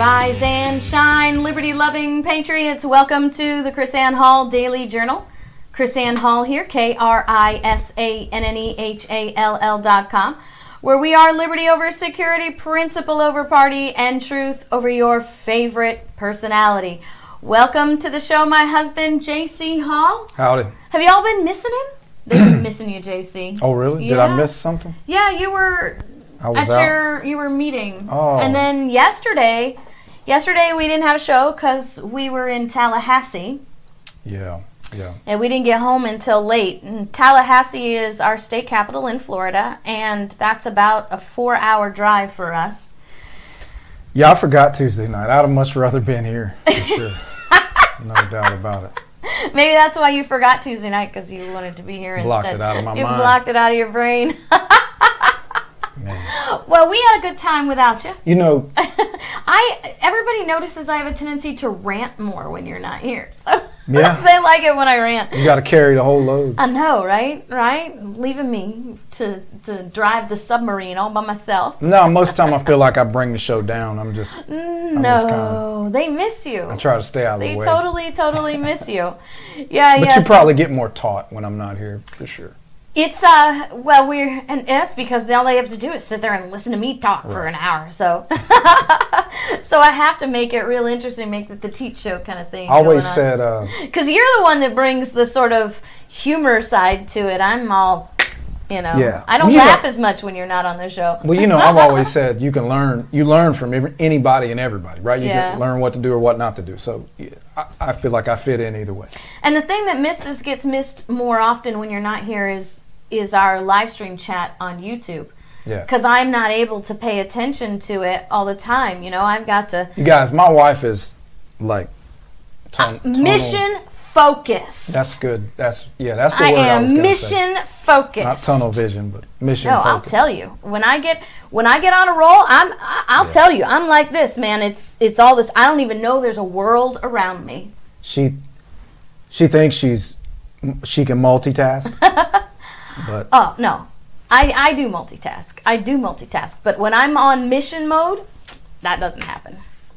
Rise and shine, liberty loving patriots. Welcome to the KrisAnne Hall Daily Journal. KrisAnne Hall here, K R I S A N N E H A L L dot com, where we are liberty over security, principle over party, and truth over your favorite personality. Welcome to the show, my husband, JC Hall. Howdy. Have y'all been missing him? They've been missing you, JC. Oh, really? Did I miss something? Yeah, you were I was at out. your you were meeting. Oh. And then yesterday, yesterday we didn't have a show because we were in Tallahassee Yeah, yeah. and we didn't get home until late. And Tallahassee is our state capital in Florida, and that's about a four-hour drive for us. Yeah, I forgot Tuesday night. I'd have much rather been here, for sure. no doubt about it. Maybe that's why you forgot Tuesday night because you wanted to be here Blocked instead. it out of my you mind. You blocked it out of your brain. Man. well, we had a good time without you. You know, I everybody notices I have a tendency to rant more when you're not here. So Yeah. they like it when I rant. you got to carry the whole load. I know, right? Right? Leaving me to to drive the submarine all by myself. No, most of the time I feel like I bring the show down. I'm just, Mm, just No, they miss you. I try to stay out of They the way. They totally, totally miss you. Yeah, but yeah. you so probably get more taught when I'm not here, for sure. It's uh, well, we're and that's because all they have to do is sit there and listen to me talk for an hour. So, so I have to make it real interesting, make it the teach show kind of thing. I always said, uh, Because you're the one that brings the sort of humor side to it. I'm all, you know, Yeah. I don't know- laugh as much when you're not on the show. well, you know, I've always said you can learn, you learn from every, anybody and everybody, right? You Yeah. can learn what to do or what not to do. So yeah, I, I feel like I fit in either way. And the thing that misses gets missed more often when you're not here is is our live stream chat on YouTube. Yeah. Because I'm not able to pay attention to it all the time. You know, I've got to You guys, my wife is like uh, ton- tunnel- mission focused. That's good. That's yeah. That's the I word I was am gonna say. mission focused. Not tunnel vision, but mission. No, I'll tell you. When I get when I get on a roll, I'm I- I'll Yeah. tell you. I'm like this, man. It's it's all this. I don't even know there's a world around me. She she thinks she's she can multitask, but Oh no, I I do multitask. I do multitask. But when I'm on mission mode, that doesn't happen.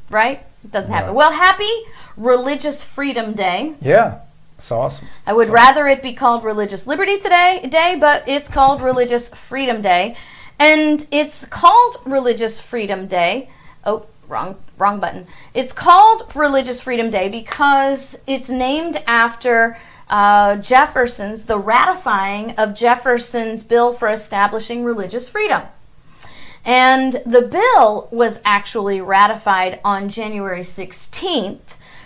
Right? It doesn't happen. Right. Well, happy Religious Freedom Day. yeah, it's awesome. I would So- rather it be called Religious Liberty Today Day, but it's called Religious Freedom Day, and it's called Religious Freedom Day. Oh, wrong, wrong button. It's called Religious Freedom Day because it's named after uh, Jefferson's, the ratifying of Jefferson's bill for establishing religious freedom. And the bill was actually ratified on January 16th,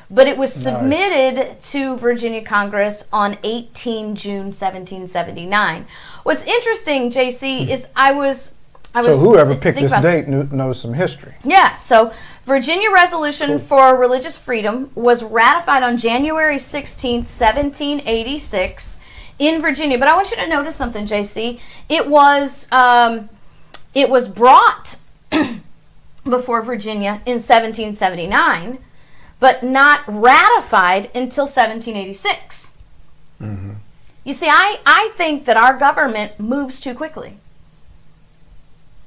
but it was Nice. submitted to Virginia Congress on 18 June 1779. What's interesting, JC, is I was I Hmm. So was whoever picked this date knew, knows some history. yeah, so Virginia Resolution for Religious Freedom was ratified on January 16th, 1786 in Virginia. But I want you to notice something, JC. It was um, it was brought before Virginia in 1779, but not ratified until 1786. Mm-hmm. You see, I, I think that our government moves too quickly.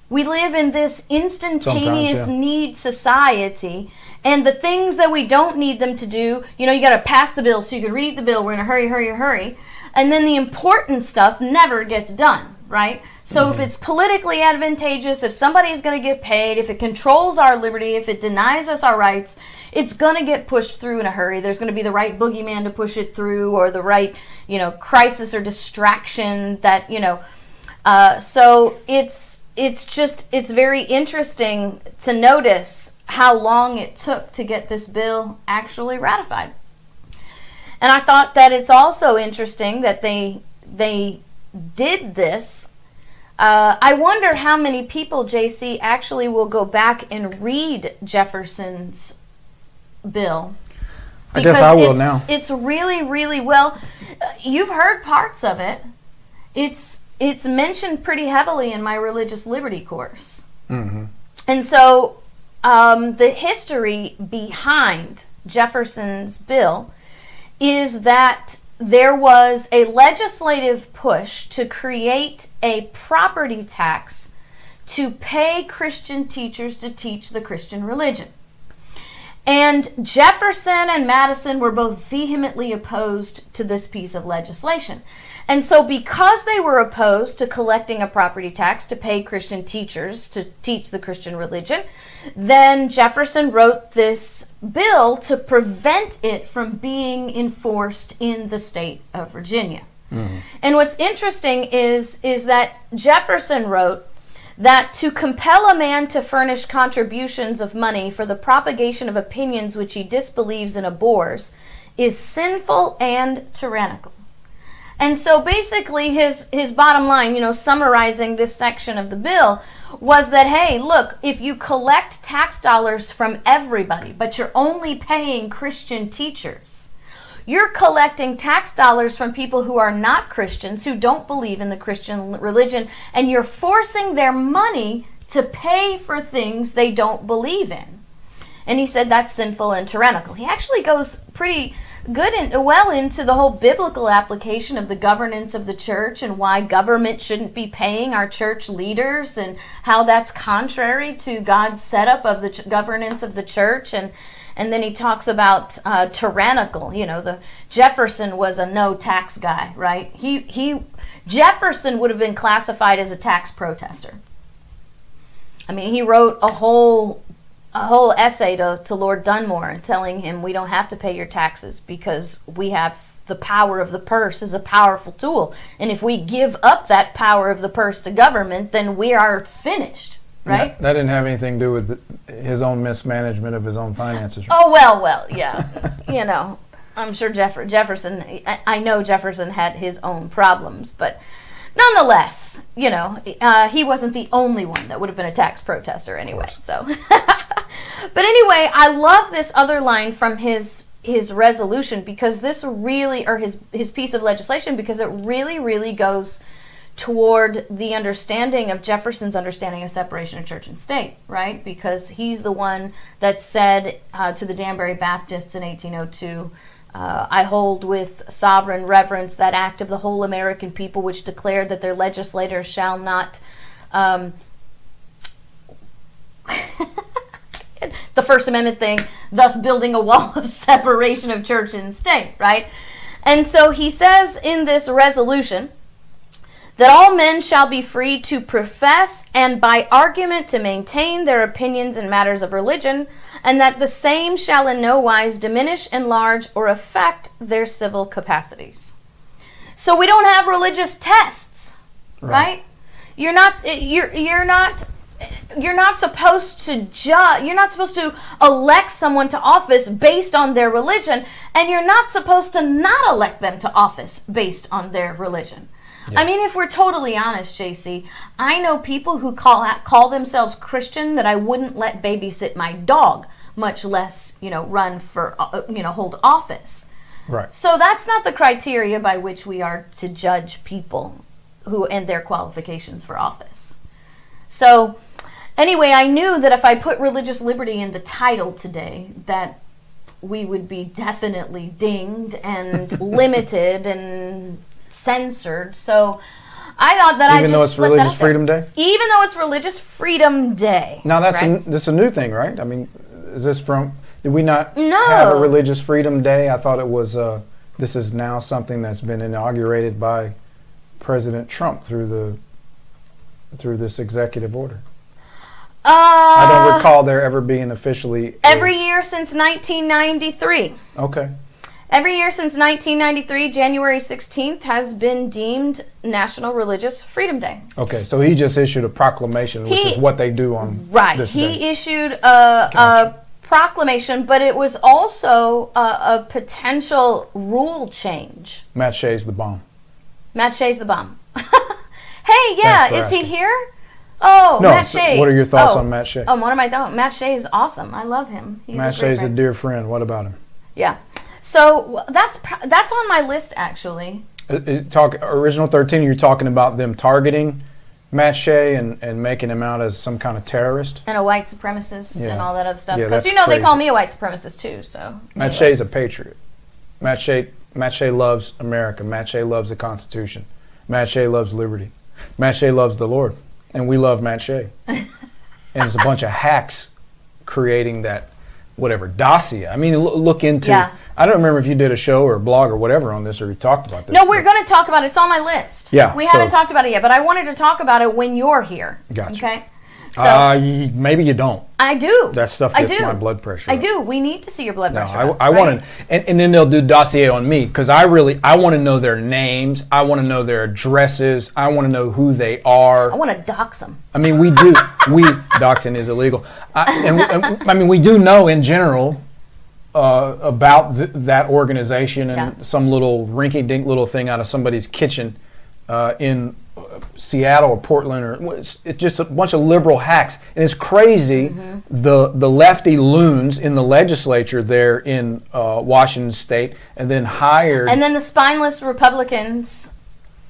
We live in this instantaneous yeah. need society, and the things that we don't need them to do, you know, you got to pass the bill so you can read the bill. We're in a hurry, hurry, hurry. And then the important stuff never gets done, right? So Mm-hmm. if it's politically advantageous, if somebody's going to get paid, if it controls our liberty, if it denies us our rights, it's going to get pushed through in a hurry. There's going to be the right boogeyman to push it through, or the right, you know, crisis or distraction that, you know. Uh, so it's it's just it's very interesting to notice how long it took to get this bill actually ratified. And I thought that it's also interesting that they they did this. Uh, I wonder how many people, JC, actually will go back and read Jefferson's bill. I guess I will it's, now. It's really, really well. uh, You've heard parts of it. It's it's mentioned pretty heavily in my religious liberty course. Mm-hmm. And so um, the history behind Jefferson's bill is that there was a legislative push to create a property tax to pay Christian teachers to teach the Christian religion. And Jefferson and Madison were both vehemently opposed to this piece of legislation. And so, because they were opposed to collecting a property tax to pay Christian teachers to teach the Christian religion, then Jefferson wrote this bill to prevent it from being enforced in the state of Virginia. Mm-hmm. And what's interesting is is that Jefferson wrote that to compel a man to furnish contributions of money for the propagation of opinions which he disbelieves and abhors is sinful and tyrannical. And so basically his his bottom line, you know, summarizing this section of the bill was that hey, look, if you collect tax dollars from everybody, but you're only paying Christian teachers, you're collecting tax dollars from people who are not Christians, who don't believe in the Christian religion, and you're forcing their money to pay for things they don't believe in. And he said that's sinful and tyrannical. He actually goes pretty good and well into the whole biblical application of the governance of the church and why government shouldn't be paying our church leaders and how that's contrary to God's setup of the ch- governance of the church and and then he talks about uh, tyrannical. You know, the Jefferson was a no tax guy, right? He he Jefferson would have been classified as a tax protester. I mean, he wrote a whole a whole essay to, to Lord Dunmore telling him we don't have to pay your taxes because we have the power of the purse is a powerful tool. And if we give up that power of the purse to government, then we are finished, right? That, that didn't have anything to do with the, his own mismanagement of his own finances. Oh, well, well, yeah. you know, I'm sure Jeff- Jefferson, I, I know Jefferson had his own problems, but nonetheless, you know, uh, he wasn't the only one that would have been a tax protester anyway. So, but anyway, I love this other line from his his resolution because this really, or his his piece of legislation, because it really, really goes toward the understanding of Jefferson's understanding of separation of church and state, right? Because he's the one that said uh, to the Danbury Baptists in 1802 uh, I hold with sovereign reverence that act of the whole American people which declared that their legislators shall not. Um, the First Amendment thing, thus building a wall of separation of church and state, right? And so he says in this resolution that all men shall be free to profess and by argument to maintain their opinions in matters of religion, and that the same shall in no wise diminish, enlarge, or affect their civil capacities. So we don't have religious tests, right? right? You're not you're you're not you're not supposed to judge you're not supposed to elect someone to office based on their religion and you're not supposed to not elect them to office based on their religion yeah. I mean, if we're totally honest, JC, I know people who call call themselves Christian that I wouldn't let babysit my dog, much less you know run for uh, uh, you know hold office. Right. So that's not the criteria by which we are to judge people who and their qualifications for office. So anyway, I knew that if I put religious liberty in the title today, that we would be definitely dinged and limited and censored. So I thought that I even I though it's Religious Freedom Day. Even though it's Religious Freedom Day. Now that's right? a, that's a new thing, right? I mean, is this from? Did we not no. have a Religious Freedom Day? I thought it was. Uh, this is now something that's been inaugurated by President Trump through the through this executive order. Uh, I don't recall there ever being officially every year since 1993. Okay. Every year since 1993, January 16th has been deemed National Religious Freedom Day. Okay, so he just issued a proclamation, which is what they do on right. He day. issued a, a, proclamation, but it was also a, a, potential rule change. Matt Shea's the bomb. Matt Shea's the bomb. hey, yeah, is asking. he here? Oh, no, Matt so Shea. What are your thoughts oh, on Matt Shea? Oh, what am I thoughts? Matt Shea is awesome. I love him. He's Matt friend. a dear friend. What about him? Yeah. So that's that's on my list actually. Uh, uh, talk original thirteen. You're talking about them targeting Matt Shea and, and making him out as some kind of terrorist and a white supremacist yeah. and all that other stuff. Yeah, because you know crazy. they call me a white supremacist too. So Matt anyway. Shea's a patriot. Matt Shea Matt Shea loves America. Matt Shea loves the Constitution. Matt Shea loves liberty. Matt Shea loves the Lord, and we love Matt Shea. and it's a bunch of hacks creating that whatever dossier. I mean, look into. Yeah. I don't remember if you did a show or a blog or whatever on this, or you talked about this. No, we're going to talk about it. It's on my list. Yeah, We haven't talked about it yet, but I wanted to talk about it when you're here. Gotcha. Okay. So Uh, y- maybe you don't. I do. That stuff I do. my blood pressure I up. do. We need to see your blood No, pressure. I, up, I right? want to, and, and then they'll do dossier on me because I really, I want to know their names. I want to know their addresses. I want to know who they are. I want to dox them. I mean, we do. we doxing is illegal. I, and, and, I mean, we do know in general uh, about th- that organization and Yeah. some little rinky-dink little thing out of somebody's kitchen uh, in uh, Seattle or Portland or it's, it's just a bunch of liberal hacks. And it's crazy Mm-hmm. the the lefty loons in the legislature there in uh, Washington State, and then hired. And then the spineless Republicans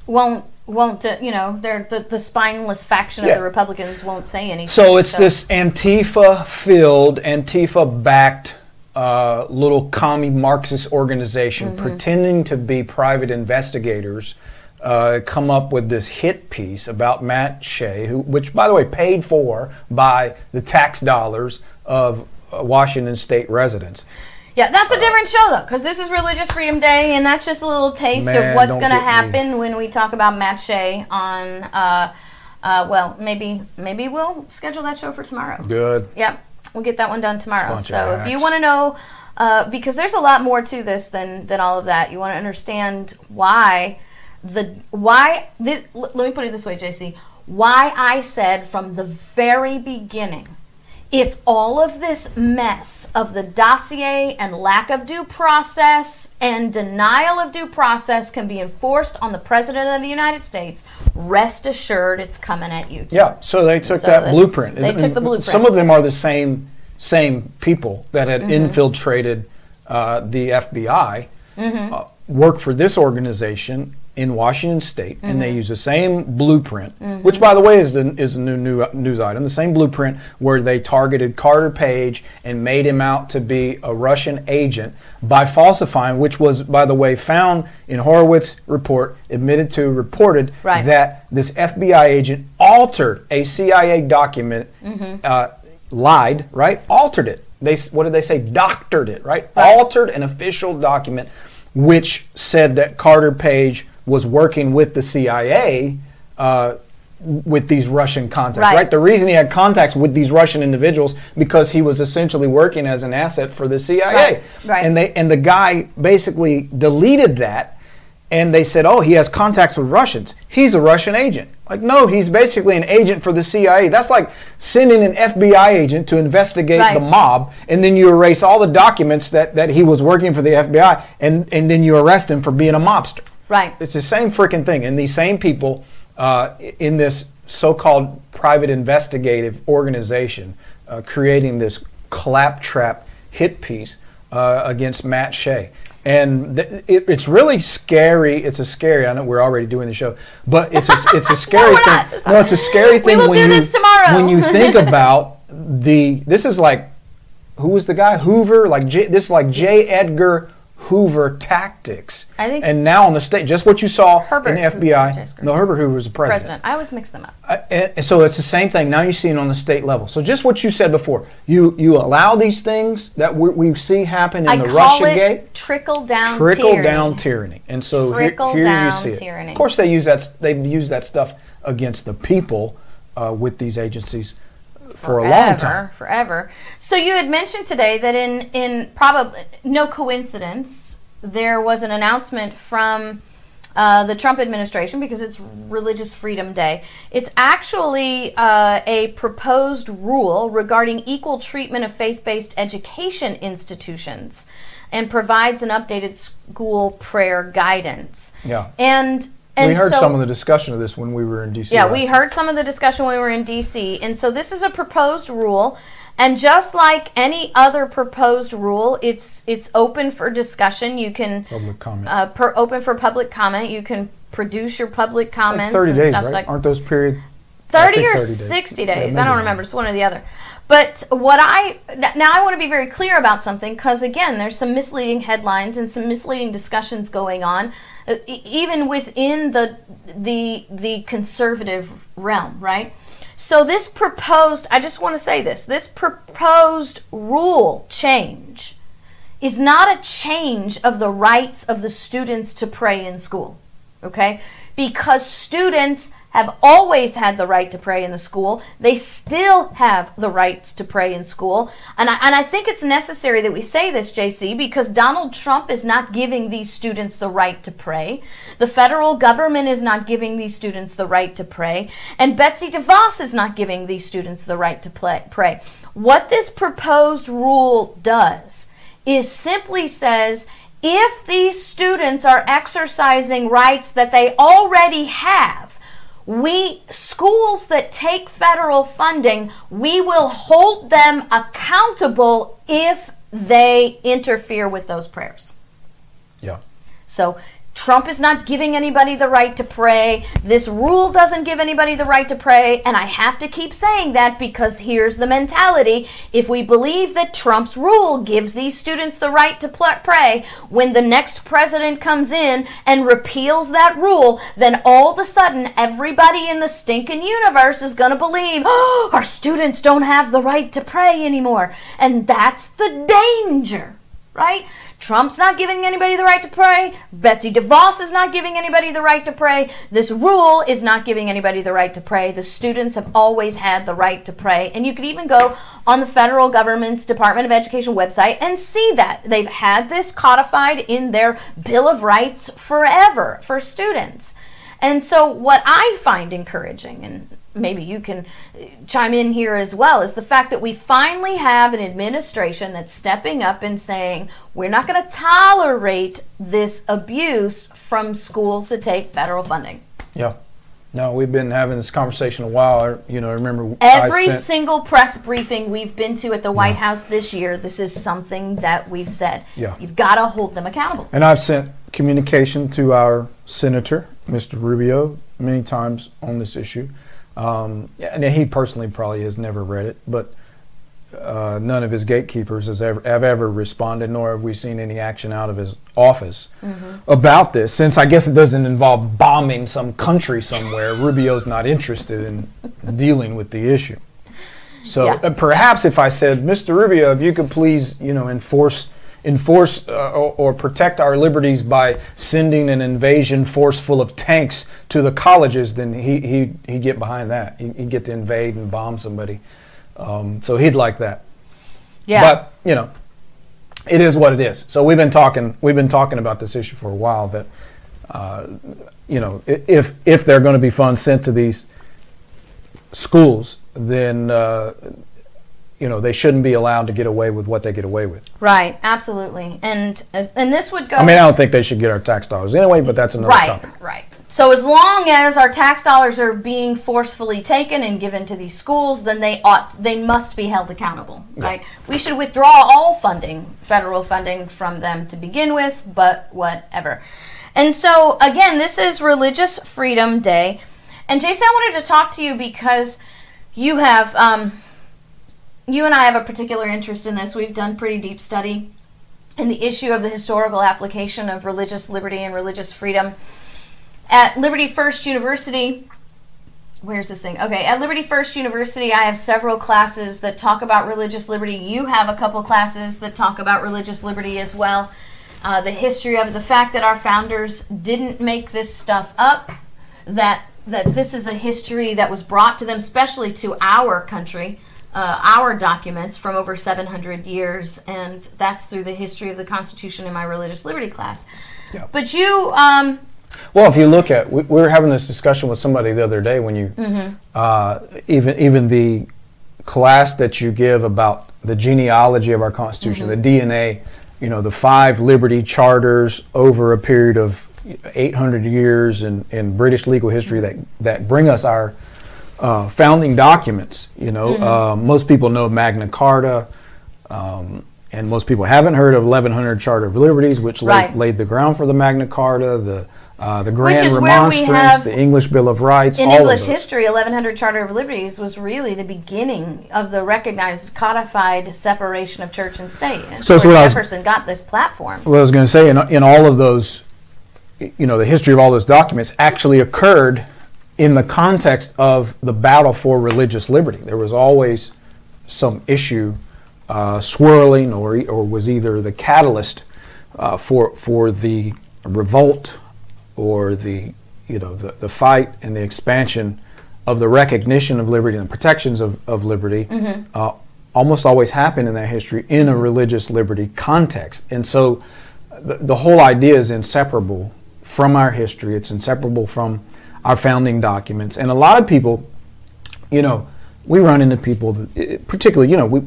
won't won't uh, you know they're the, the spineless faction Yeah. of the Republicans won't say anything. So it's this Antifa filled, Antifa backed uh, little commie Marxist organization pretending to be private investigators. Uh, come up with this hit piece about Matt Shea, who, which, by the way, paid for by the tax dollars of uh, Washington State residents. Yeah, that's a different show though, because this is Religious Freedom Day, and that's just a little taste Man, of what's going to get me. happen when we talk about Matt Shea on. Uh, uh, well, maybe maybe we'll schedule that show for tomorrow. Good. Yep, we'll get that one done tomorrow. Bunch so if you want to know, uh, because there's a lot more to this than than all of that. You want to understand why the why. This, l- let me put it this way, JC. Why I said from the very beginning, if all of this mess of the dossier and lack of due process and denial of due process can be enforced on the president of the United States, rest assured it's coming at you. Too. Yeah, so they took So that blueprint. they took the blueprint. Some of them are the same same people that had Mm-hmm. infiltrated uh, the FBI, Mm-hmm. uh, work for this organization in Washington State, and Mm-hmm. they use the same blueprint, which, by the way, is the is a new, new news item. The same blueprint where they targeted Carter Page and made him out to be a Russian agent by falsifying, which was, by the way, found in Horowitz's report, admitted to, reported Right. that this FBI agent altered a CIA document, Mm-hmm. uh, lied, right? Altered it. They what did they say? Doctored it, right? Right. Altered an official document, which said that Carter Page was working with the CIA. Uh, with these Russian contacts, Right. right. The reason he had contacts with these Russian individuals because he was essentially working as an asset for the CIA. Right, right. And they and the guy basically deleted that and they said, "Oh, he has contacts with Russians. He's a Russian agent." Like, no, he's basically an agent for the CIA. That's like sending an FBI agent to investigate Right. the mob, and then you erase all the documents that, that he was working for the FBI, and, and then you arrest him for being a mobster. Right. It's the same freaking thing. And these same people uh, in this so-called private investigative organization uh, creating this claptrap hit piece uh, against Matt Shea. And th- it, it's really scary. It's a scary. I know we're already doing the show, but it's a, it's a scary we're thing. No, it's a scary We thing will when do you this tomorrow. when you think about the. This is like who was the guy Hoover? Like J, this is like J. Edgar Hoover tactics. I think- And now on the state, just what you saw Herbert in the FBI. No, Herbert Hoover was the president. President. I always mix them up. Uh, and and so it's the same thing. Now you're seeing on the state level. So just what you said before, you you allow these things that we, we see happen in I the call Russia it Gate trickle down trickle tyranny. down tyranny. And so here- Trickle here, down you see it. tyranny. Of course, they use that. They've used that stuff against the people uh, with these agencies for a long time. Forever. So you had mentioned today that in in probably no coincidence there was an announcement from uh, the Trump administration because it's Religious Freedom Day. It's actually uh, a proposed rule regarding equal treatment of faith-based education institutions, and provides an updated school prayer guidance. Yeah. And and we heard so, some of the discussion of this when we were in DC. yeah, we heard some of the discussion when we were in DC. And so this is a proposed rule. And just like any other proposed rule, it's it's open for discussion. You can Public comment. uh, per, open for public comment. You can produce your public Like comments 30 and days, stuff right? like Aren't those period? 30 or 30 60 Yeah, days. maybe I don't remember. It's one or the other. But what I now I want to be very clear about something because again, there's some misleading headlines and some misleading discussions going on, uh, even within the the the conservative realm, right? So this proposed, I just want to say this, this proposed rule change is not a change of the rights of the students to pray in school. Okay? Because students have always had the right to pray in the school. They still have the rights to pray in school. And I, and I think it's necessary that we say this, JC, because Donald Trump is not giving these students the right to pray. The federal government is not giving these students the right to pray. And Betsy DeVos is not giving these students the right to play, pray. What this proposed rule does is simply says if these students are exercising rights that they already have, we schools that take federal funding, we will hold them accountable if they interfere with those prayers. Yeah. So Trump is not giving anybody the right to pray. This rule doesn't give anybody the right to pray. And I have to keep saying that because here's the mentality. If we believe that Trump's rule gives these students the right to pray, when the next president comes in and repeals that rule, then all of a sudden everybody in the stinking universe is going to believe oh, our students don't have the right to pray anymore. And that's the danger, right? Trump's not giving anybody the right to pray. Betsy DeVos is not giving anybody the right to pray. This rule is not giving anybody the right to pray. The students have always had the right to pray. And you could even go on the federal government's Department of Education website and see that. They've had this codified in their Bill of Rights forever for students. And so, what I find encouraging, and maybe you can uh, chime in here as well, is the fact that we finally have an administration that's stepping up and saying, we're not going to tolerate this abuse from schools that take federal funding. Yeah. No, we've been having this conversation a while. You know, I remember every sent, single press briefing we've been to at the White yeah. House this year. This is something that we've said. Yeah, you've got to hold them accountable. And I've sent communication to our senator, Mr. Rubio, many times on this issue. Um, and he personally probably has never read it, but uh, none of his gatekeepers has ever have ever responded, nor have we seen any action out of his office mm-hmm. about this. Since I guess it doesn't involve bombing some country somewhere, Rubio's not interested in dealing with the issue. So yeah. uh, perhaps if I said, Mr. Rubio, if you could please, you know, enforce enforce uh, or, or, protect our liberties by sending an invasion force full of tanks to the colleges, then he he he get behind that. He, would get to invade and bomb somebody. Um, so he'd like that. Yeah. But you know, it is what it is. So we've been talking. We've been talking about this issue for a while. That uh, you know, if if they're going to be funds sent to these schools, then uh, you know they shouldn't be allowed to get away with what they get away with. Right. Absolutely. And and this would go. I mean, I don't think they should get our tax dollars anyway, but that's another right, topic. Right. Right. So as long as our tax dollars are being forcefully taken and given to these schools, then they ought they must be held accountable, yeah. right? We should withdraw all funding, federal funding from them to begin with, but whatever. And so again, this is Religious Freedom Day, and Jason, I wanted to talk to you because you have um, you and I have a particular interest in this. We've done pretty deep study in the issue of the historical application of religious liberty and religious freedom at Liberty First University, where's this thing? Okay, at Liberty First University, I have several classes that talk about religious liberty. You have a couple classes that talk about religious liberty as well. Uh, the history of the fact that our founders didn't make this stuff up, that that this is a history that was brought to them, especially to our country, uh, our documents from over 700 years, and that's through the history of the Constitution in my religious liberty class. Yeah. But you, um, well, if you look at, we, we, were having this discussion with somebody the other day when you, mm-hmm. uh, even even the class that you give about the genealogy of our Constitution, mm-hmm. the DNA, you know, the five liberty charters over a period of 800 years in, in British legal history that, that bring us our uh, founding documents. You know, mm-hmm. uh, most people know Magna Carta. Um, and most people haven't heard of 1100 Charter of Liberties, which right. laid, laid, the ground for the Magna Carta, the uh, the Grand Remonstrance, the English Bill of Rights. In English history, 1100 Charter of Liberties was really the beginning of the recognized, codified separation of church and state. And so Jefferson was, got this platform. Well, I was going to say, in, in all of those, you know, the history of all those documents actually occurred in the context of the battle for religious liberty. There was always some issue uh, swirling or, or was either the catalyst uh, for, for the revolt or the, you know, the, the fight and the expansion of the recognition of liberty and the protections of, of liberty mm-hmm. uh, almost always happen in that history in a religious liberty context. And so the, the whole idea is inseparable from our history, it's inseparable from our founding documents. And a lot of people, you know, we run into people, that, eh, particularly, you know, we,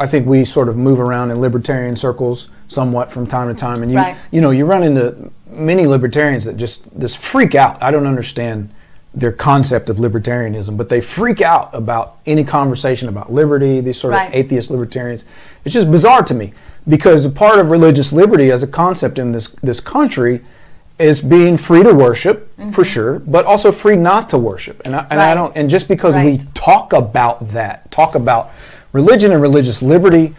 I think we sort of move around in libertarian circles somewhat from time to time, and you, right. you know, you run into many libertarians that just this freak out. I don't understand their concept of libertarianism, but they freak out about any conversation about liberty. These sort right. of atheist libertarians. It's just bizarre to me because a part of religious liberty as a concept in this this country is being free to worship mm-hmm. for sure, but also free not to worship. And I, and right. I don't. And just because right. we talk about that, talk about religion and religious liberty,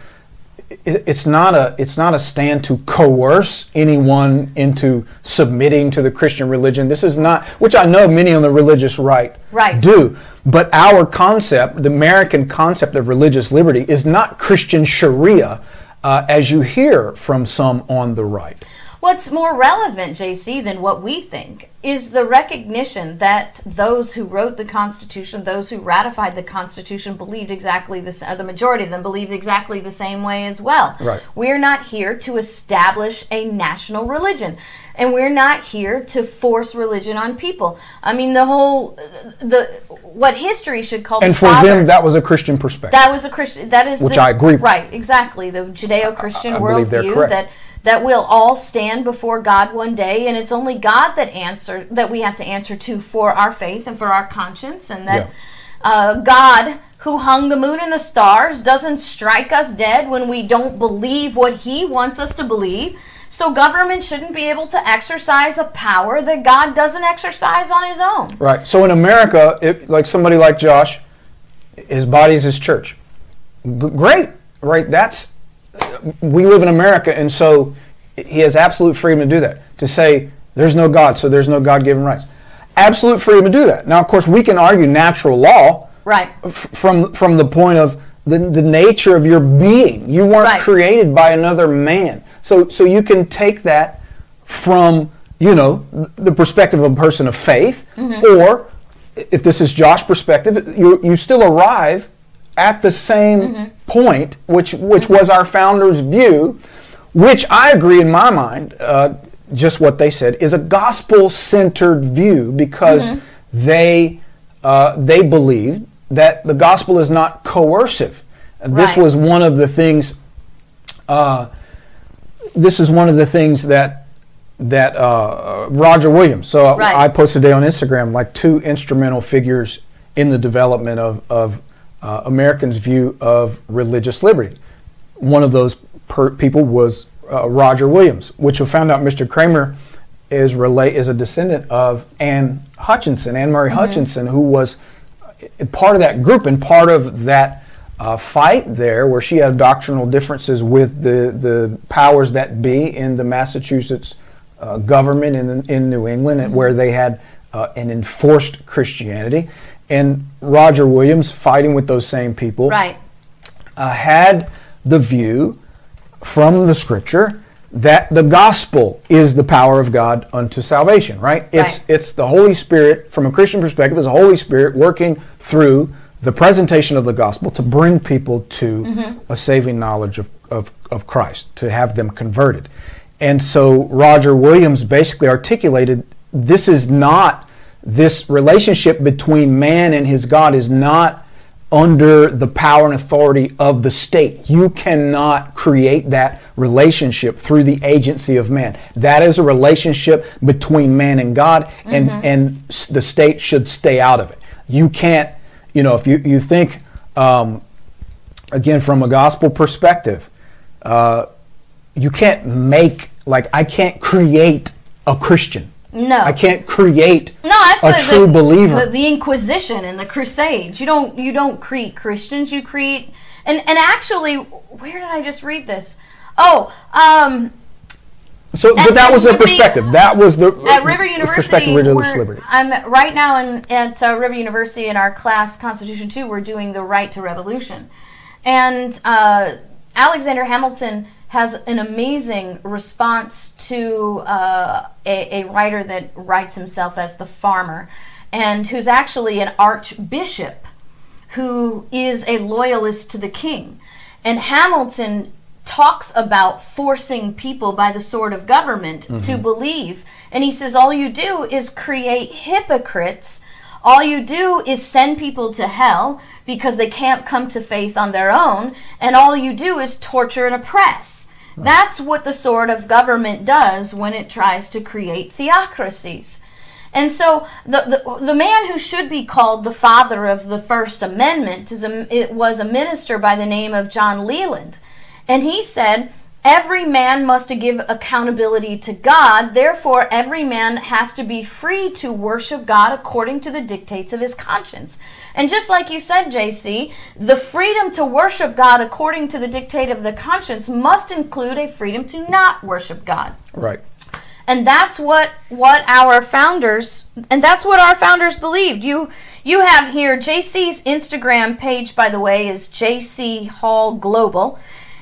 it, it's not a it's not a stand to coerce anyone into submitting to the Christian religion. This is not, which I know many on the religious right, right. do. But our concept, the American concept of religious liberty, is not Christian Sharia, uh, as you hear from some on the right. What's more relevant, JC, than what we think is the recognition that those who wrote the Constitution, those who ratified the Constitution, believed exactly the uh, the majority of them believed exactly the same way as well. Right. We're not here to establish a national religion, and we're not here to force religion on people. I mean, the whole uh, the what history should call and for father, them that was a Christian perspective. That was a Christian. That is which the, I agree. With. Right. Exactly. The Judeo-Christian worldview that that we'll all stand before God one day, and it's only God that answer that we have to answer to for our faith and for our conscience, and that yeah. uh, God who hung the moon and the stars doesn't strike us dead when we don't believe what He wants us to believe. So government shouldn't be able to exercise a power that God doesn't exercise on His own. Right. So in America, if, like somebody like Josh, his body is his church. G- great, right? That's we live in America, and so he has absolute freedom to do that. To say there's no God, so there's no God-given rights. Absolute freedom to do that. Now, of course, we can argue natural law, right? F- from from the point of the, the nature of your being. You weren't right. created by another man, so so you can take that from you know the perspective of a person of faith, mm-hmm. or if this is Josh's perspective, you you still arrive at the same mm-hmm. Point, which which was our founders' view, which I agree in my mind. Uh, just what they said is a gospel-centered view because mm-hmm. they uh, they believed that the gospel is not coercive. Right. This was one of the things. Uh, this is one of the things that that uh, Roger Williams. So right. I posted today on Instagram like two instrumental figures in the development of, of uh, Americans' view of religious liberty. One of those per- people was uh, Roger Williams, which we found out Mr. Kramer is relate is a descendant of Anne Hutchinson, Anne Marbury mm-hmm. Hutchinson, who was part of that group and part of that uh, fight there, where she had doctrinal differences with the the powers that be in the Massachusetts uh, government in in New England, mm-hmm. where they had uh, an enforced Christianity and Roger Williams, fighting with those same people, right. uh, had the view from the scripture that the gospel is the power of God unto salvation, right? It's right. it's the Holy Spirit from a Christian perspective, it's the Holy Spirit working through the presentation of the gospel to bring people to mm-hmm. a saving knowledge of, of, of Christ, to have them converted. And so Roger Williams basically articulated this is not this relationship between man and his God is not under the power and authority of the state. You cannot create that relationship through the agency of man. That is a relationship between man and God, and, mm-hmm. and the state should stay out of it. You can't, you know, if you, you think, um, again, from a gospel perspective, uh, you can't make, like, I can't create a Christian. No, I can't create no, that's a the, true the, believer. The, the, Inquisition and the Crusades. You don't you don't create Christians. You create and and actually, where did I just read this? Oh, um, So, but that was the perspective. That was the at River University, religious liberty. I'm right now in, at uh, River University in our class Constitution Two. We're doing the right to revolution, and uh, Alexander Hamilton has an amazing response to uh, a, a writer that writes himself as the farmer, and who's actually an archbishop who is a loyalist to the king. And Hamilton talks about forcing people by the sword of government to believe. And he says, all you do is create hypocrites. All you do is send people to hell because they can't come to faith on their own. And all you do is torture and oppress. That's what the sword of government does when it tries to create theocracies. And so the, the the man who should be called the father of the First Amendment is a, it was a minister by the name of John Leland, and he said every man must give accountability to God. Therefore, every man has to be free to worship God according to the dictates of his conscience. And just like you said, JC, the freedom to worship God according to the dictate of the conscience must include a freedom to not worship God Right. and that's what what our founders and that's what our founders believed you you have here jc's instagram page by the way is jc hall global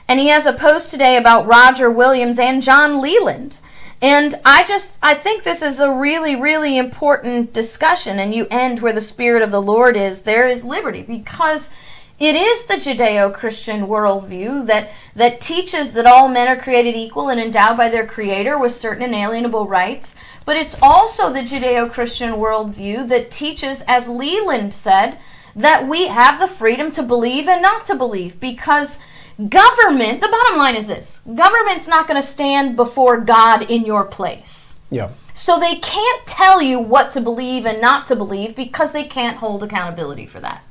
and he has a post today about roger williams and john leland and i just i think this is a really really important discussion and you end where the spirit of the lord is there is liberty because it is the Judeo-Christian worldview that that teaches that all men are created equal and endowed by their Creator with certain inalienable rights. But it's also the Judeo-Christian worldview that teaches, as Leland said, that we have the freedom to believe and not to believe because government. The bottom line is this: government's not going to stand before God in your place. Yeah. So they can't tell you what to believe and not to believe because they can't hold accountability for that.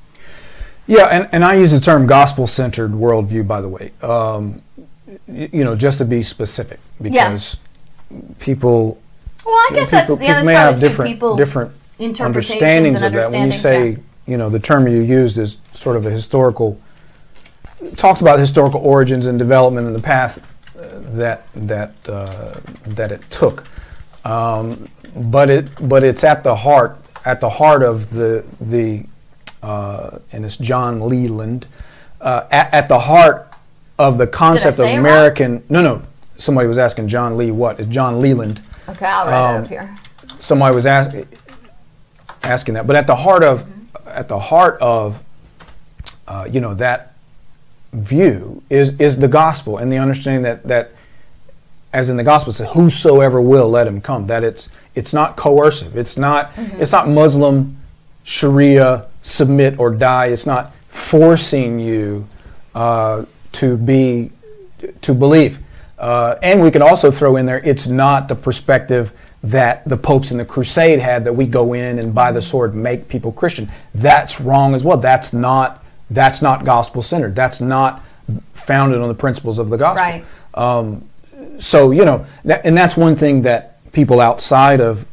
Yeah, and, and I use the term gospel centered worldview, by the way, um, you know, just to be specific, because people, Well, I guess that's people, yeah, people that's may have different, people different interpretations understandings of that. When you say, you know, the term you used is sort of a historical, talks about historical origins and development and the path uh, that that uh, that it took. Um, but it but it's at the heart at the heart of the the uh, and it's John Leland uh, at, at the heart of the concept of? American. No, no. Somebody was asking John Lee what is John Leland. Okay, I'll write it um, up here. Somebody was ask, asking that, but at the heart of at the heart of uh, you know that view is is the gospel and the understanding that that as in the gospel says whosoever will let him come. That it's it's not coercive. It's not it's not muslim sharia submit or die. It's not forcing you uh, to be to believe. Uh, and we can also throw in there it's not the perspective that the popes in the crusade had that we go in and by the sword make people christian. That's wrong as well. That's not that's not gospel centered that's not founded on the principles of the gospel Right. um, so you know, that, and that's one thing that people outside of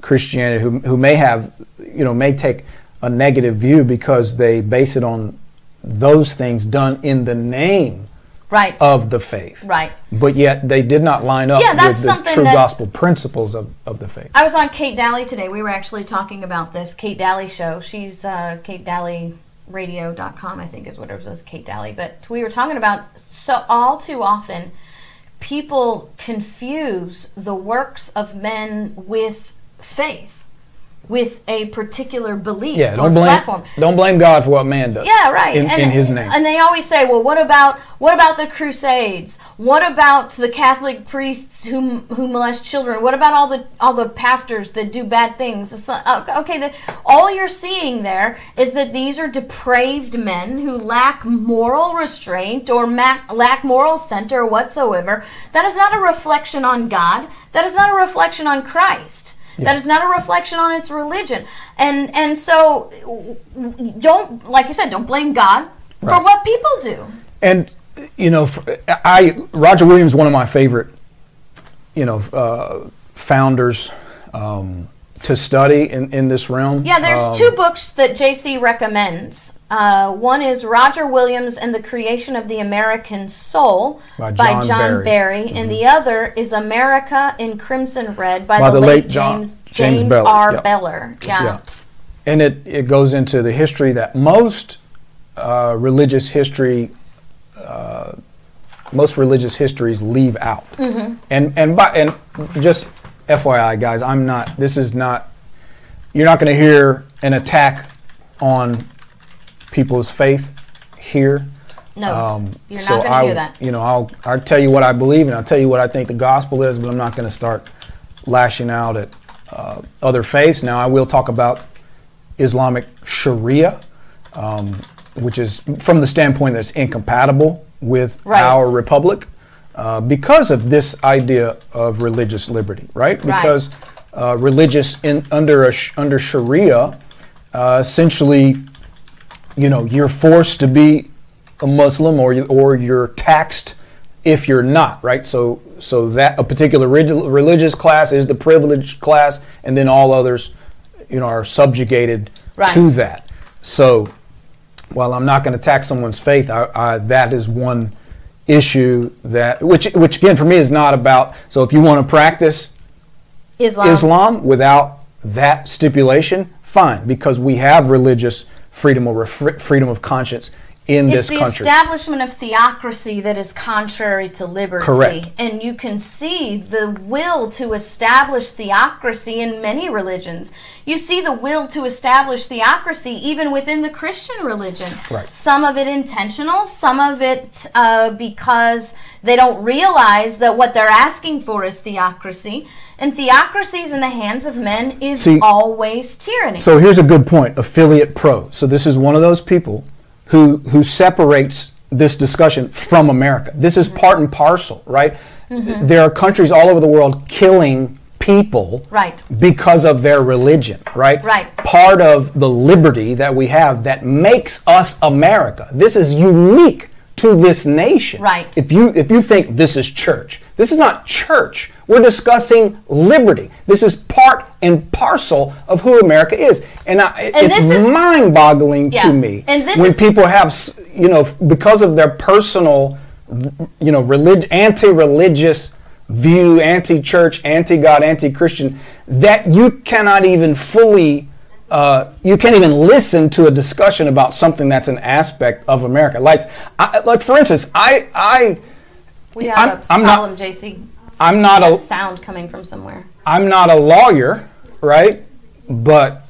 Christianity who who may have, you know, may take a negative view because they base it on those things done in the name Right. of the faith. Right. But yet they did not line up Yeah, with the true that- gospel principles of, of the faith. I was on Kate Dalley today. We were actually talking about this Kate Dalley show. She's uh, Kate Dalley radio.com i think is what it was kate dalley. But we were talking about so all too often people confuse the works of men with faith with a particular belief Yeah, or don't blame platform don't blame God for what man does. Yeah, right. In, and, in His name. And they always say, "Well, what about what about the Crusades? What about the Catholic priests who who molest children? What about all the all the pastors that do bad things?" Uh, Okay, the, all you're seeing there is that these are depraved men who lack moral restraint or ma- lack moral center whatsoever. That is not a reflection on God. That is not a reflection on Christ. That is not a reflection on its religion. And and so don't like you said, don't blame God for what people do. And you know, I Roger Williams, one of my favorite, you know, uh, founders, um, to study in, in this realm. Yeah, there's Um, two books that JC recommends. Uh, one is Roger Williams and the Creation of the American Soul By John Barry. Mm-hmm. and the other is America in Crimson Red by, By the, the late late John- James James James, Beller, R. yeah. Beller. Yeah. Yeah. And it, it goes into the history that most uh, religious history, uh, most religious histories leave out. Mm-hmm. And and by, and just FYI, guys, I'm not. This is not. You're not going to hear an attack on people's faith here. No, Um, you're so not going to hear that. You know, I'll I'll tell you what I believe and I'll tell you what I think the gospel is, but I'm not going to start lashing out at uh, other faiths. Now, I will talk about Islamic Sharia, um, which is from the standpoint that it's incompatible with Right. our republic uh, because of this idea of religious liberty, right? Right. Because uh, religious in under sh- under Sharia, uh, essentially you know you're forced to be a Muslim or you, or you're taxed if you're not right so so that a particular relig- religious class is the privileged class and then all others you know are subjugated Right. to that so while I'm not going to tax someone's faith I, I, that is one issue that which which again for me is not about so if you want to practice Islam. Islam without that stipulation, fine, because we have religious freedom or fr- freedom of conscience in It's this the country. establishment of theocracy that is contrary to liberty. Correct. And you can see the will to establish theocracy in many religions. You see the will to establish theocracy even within the Christian religion. Right. Some of it intentional, some of it uh, because they don't realize that what they're asking for is theocracy. And theocracies in the hands of men is See- always tyranny. So here's a good point affiliate pro. So this is one of those people who, who separates this discussion from America. This is part and parcel, right? Mm-hmm. There are countries all over the world killing people Right. because of their religion, right? Right. Part of the liberty that we have that makes us America. This is unique to this nation. Right. If you if you think this is church, this is not church. We're discussing liberty. This is part and parcel of who America is, and, I, it's mind-boggling Yeah. to me And when is- people have, you know, because of their personal, you know, relig- anti-religious view, anti-church, anti-God, anti-Christian, that you cannot even fully. Uh, you can't even listen to a discussion about something that's an aspect of America. Like, I, like for instance, I, I, we have I'm- a I'm not- problem, JC. I'm not a, sound coming from somewhere. I'm not a lawyer, right? But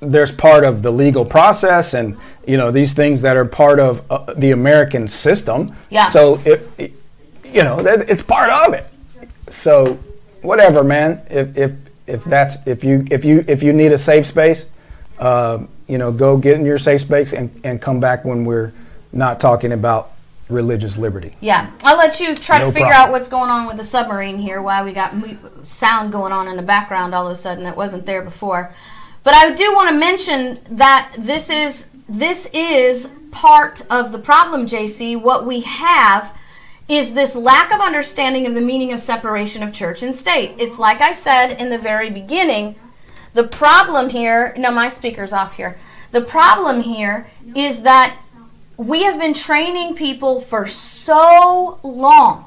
there's part of the legal process, and you know these things that are part of uh, the American system. Yeah. So it, it- you know, that, it's part of it. So whatever, man. If if if that's if you if you if you need a safe space, uh, you know, go get in your safe space and and come back when we're not talking about religious liberty. Yeah, I'll let you try No to figure problem. out what's going on with the submarine here. Why we got sound going on in the background all of a sudden that wasn't there before. But I do want to mention that this is this is part of the problem, JC. What we have is this lack of understanding of the meaning of separation of church and state. It's like I said in the very beginning. The problem here, no, my speaker's off here. The problem here is that we have been training people for so long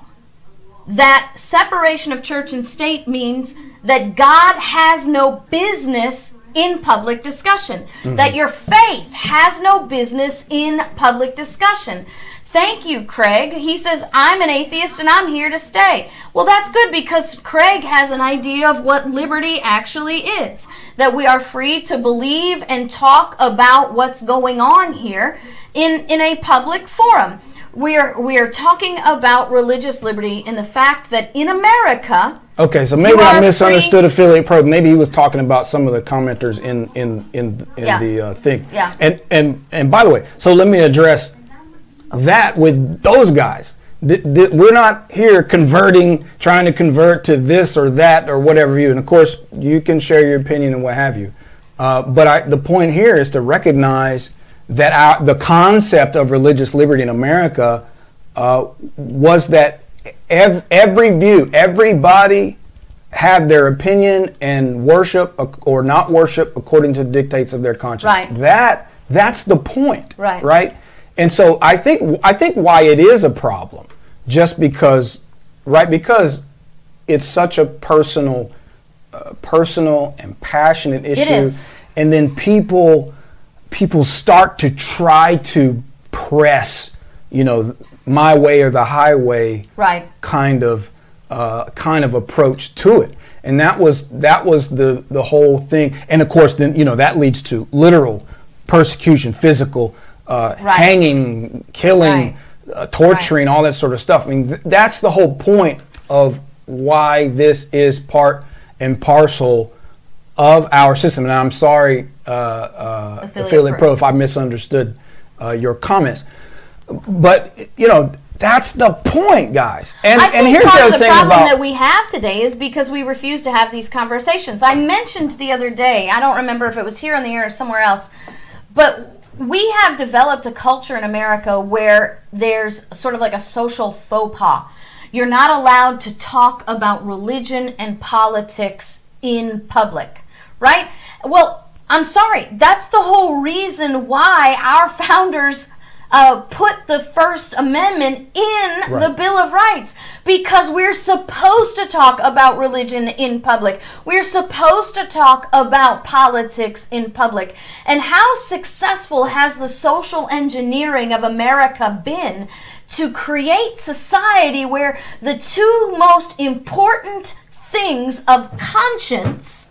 that separation of church and state means that God has no business in public discussion, that mm-hmm. your faith has no business in public discussion. Thank you, Craig. He says, I'm an atheist and I'm here to stay. Well, that's good because Craig has an idea of what liberty actually is. That we are free to believe and talk about what's going on here in, in a public forum. We are, we are talking about religious liberty and the fact that in America, Okay, so maybe I misunderstood affiliate pro. Maybe he was talking about some of the commenters in in in, in Yeah. the uh, thing. Yeah. And and and by the way, so let me address that with those guys. Th- th- we're not here converting, trying to convert to this or that or whatever you. And of course, you can share your opinion and what have you. Uh, but I, the point here is to recognize that our, the concept of religious liberty in America uh, was that ev- every view, everybody have their opinion and worship or not worship according to the dictates of their conscience. Right. That that's the point. Right. Right. And so I think I think why it is a problem, just because, right? Because it's such a personal, uh, personal and passionate issue, is. and then people people start to try to press, you know, my way or the highway Right. kind of uh, kind of approach to it. And that was that was the the whole thing. And of course, then you know that leads to literal persecution, physical uh, Right. hanging, killing, Right. uh, torturing, all that sort of stuff. I mean, th- that's the whole point of why this is part and parcel of our system. And I'm sorry, uh, uh, Affiliate affiliate, Pro. if I misunderstood uh, your comments. But you know, that's the point, guys. And I and here's part the of the problem about that we have today is because we refuse to have these conversations. I mentioned the other day, I don't remember if it was here on the air or somewhere else, but we have developed a culture in America where there's sort of like a social faux pas. You're not allowed to talk about religion and politics in public, right? Well, I'm sorry. That's the whole reason why our founders uh, put the First Amendment in the Bill of Rights because we're supposed to talk about religion in public. We're supposed to talk about politics in public. And how successful has the social engineering of America been to create society where the two most important things of conscience,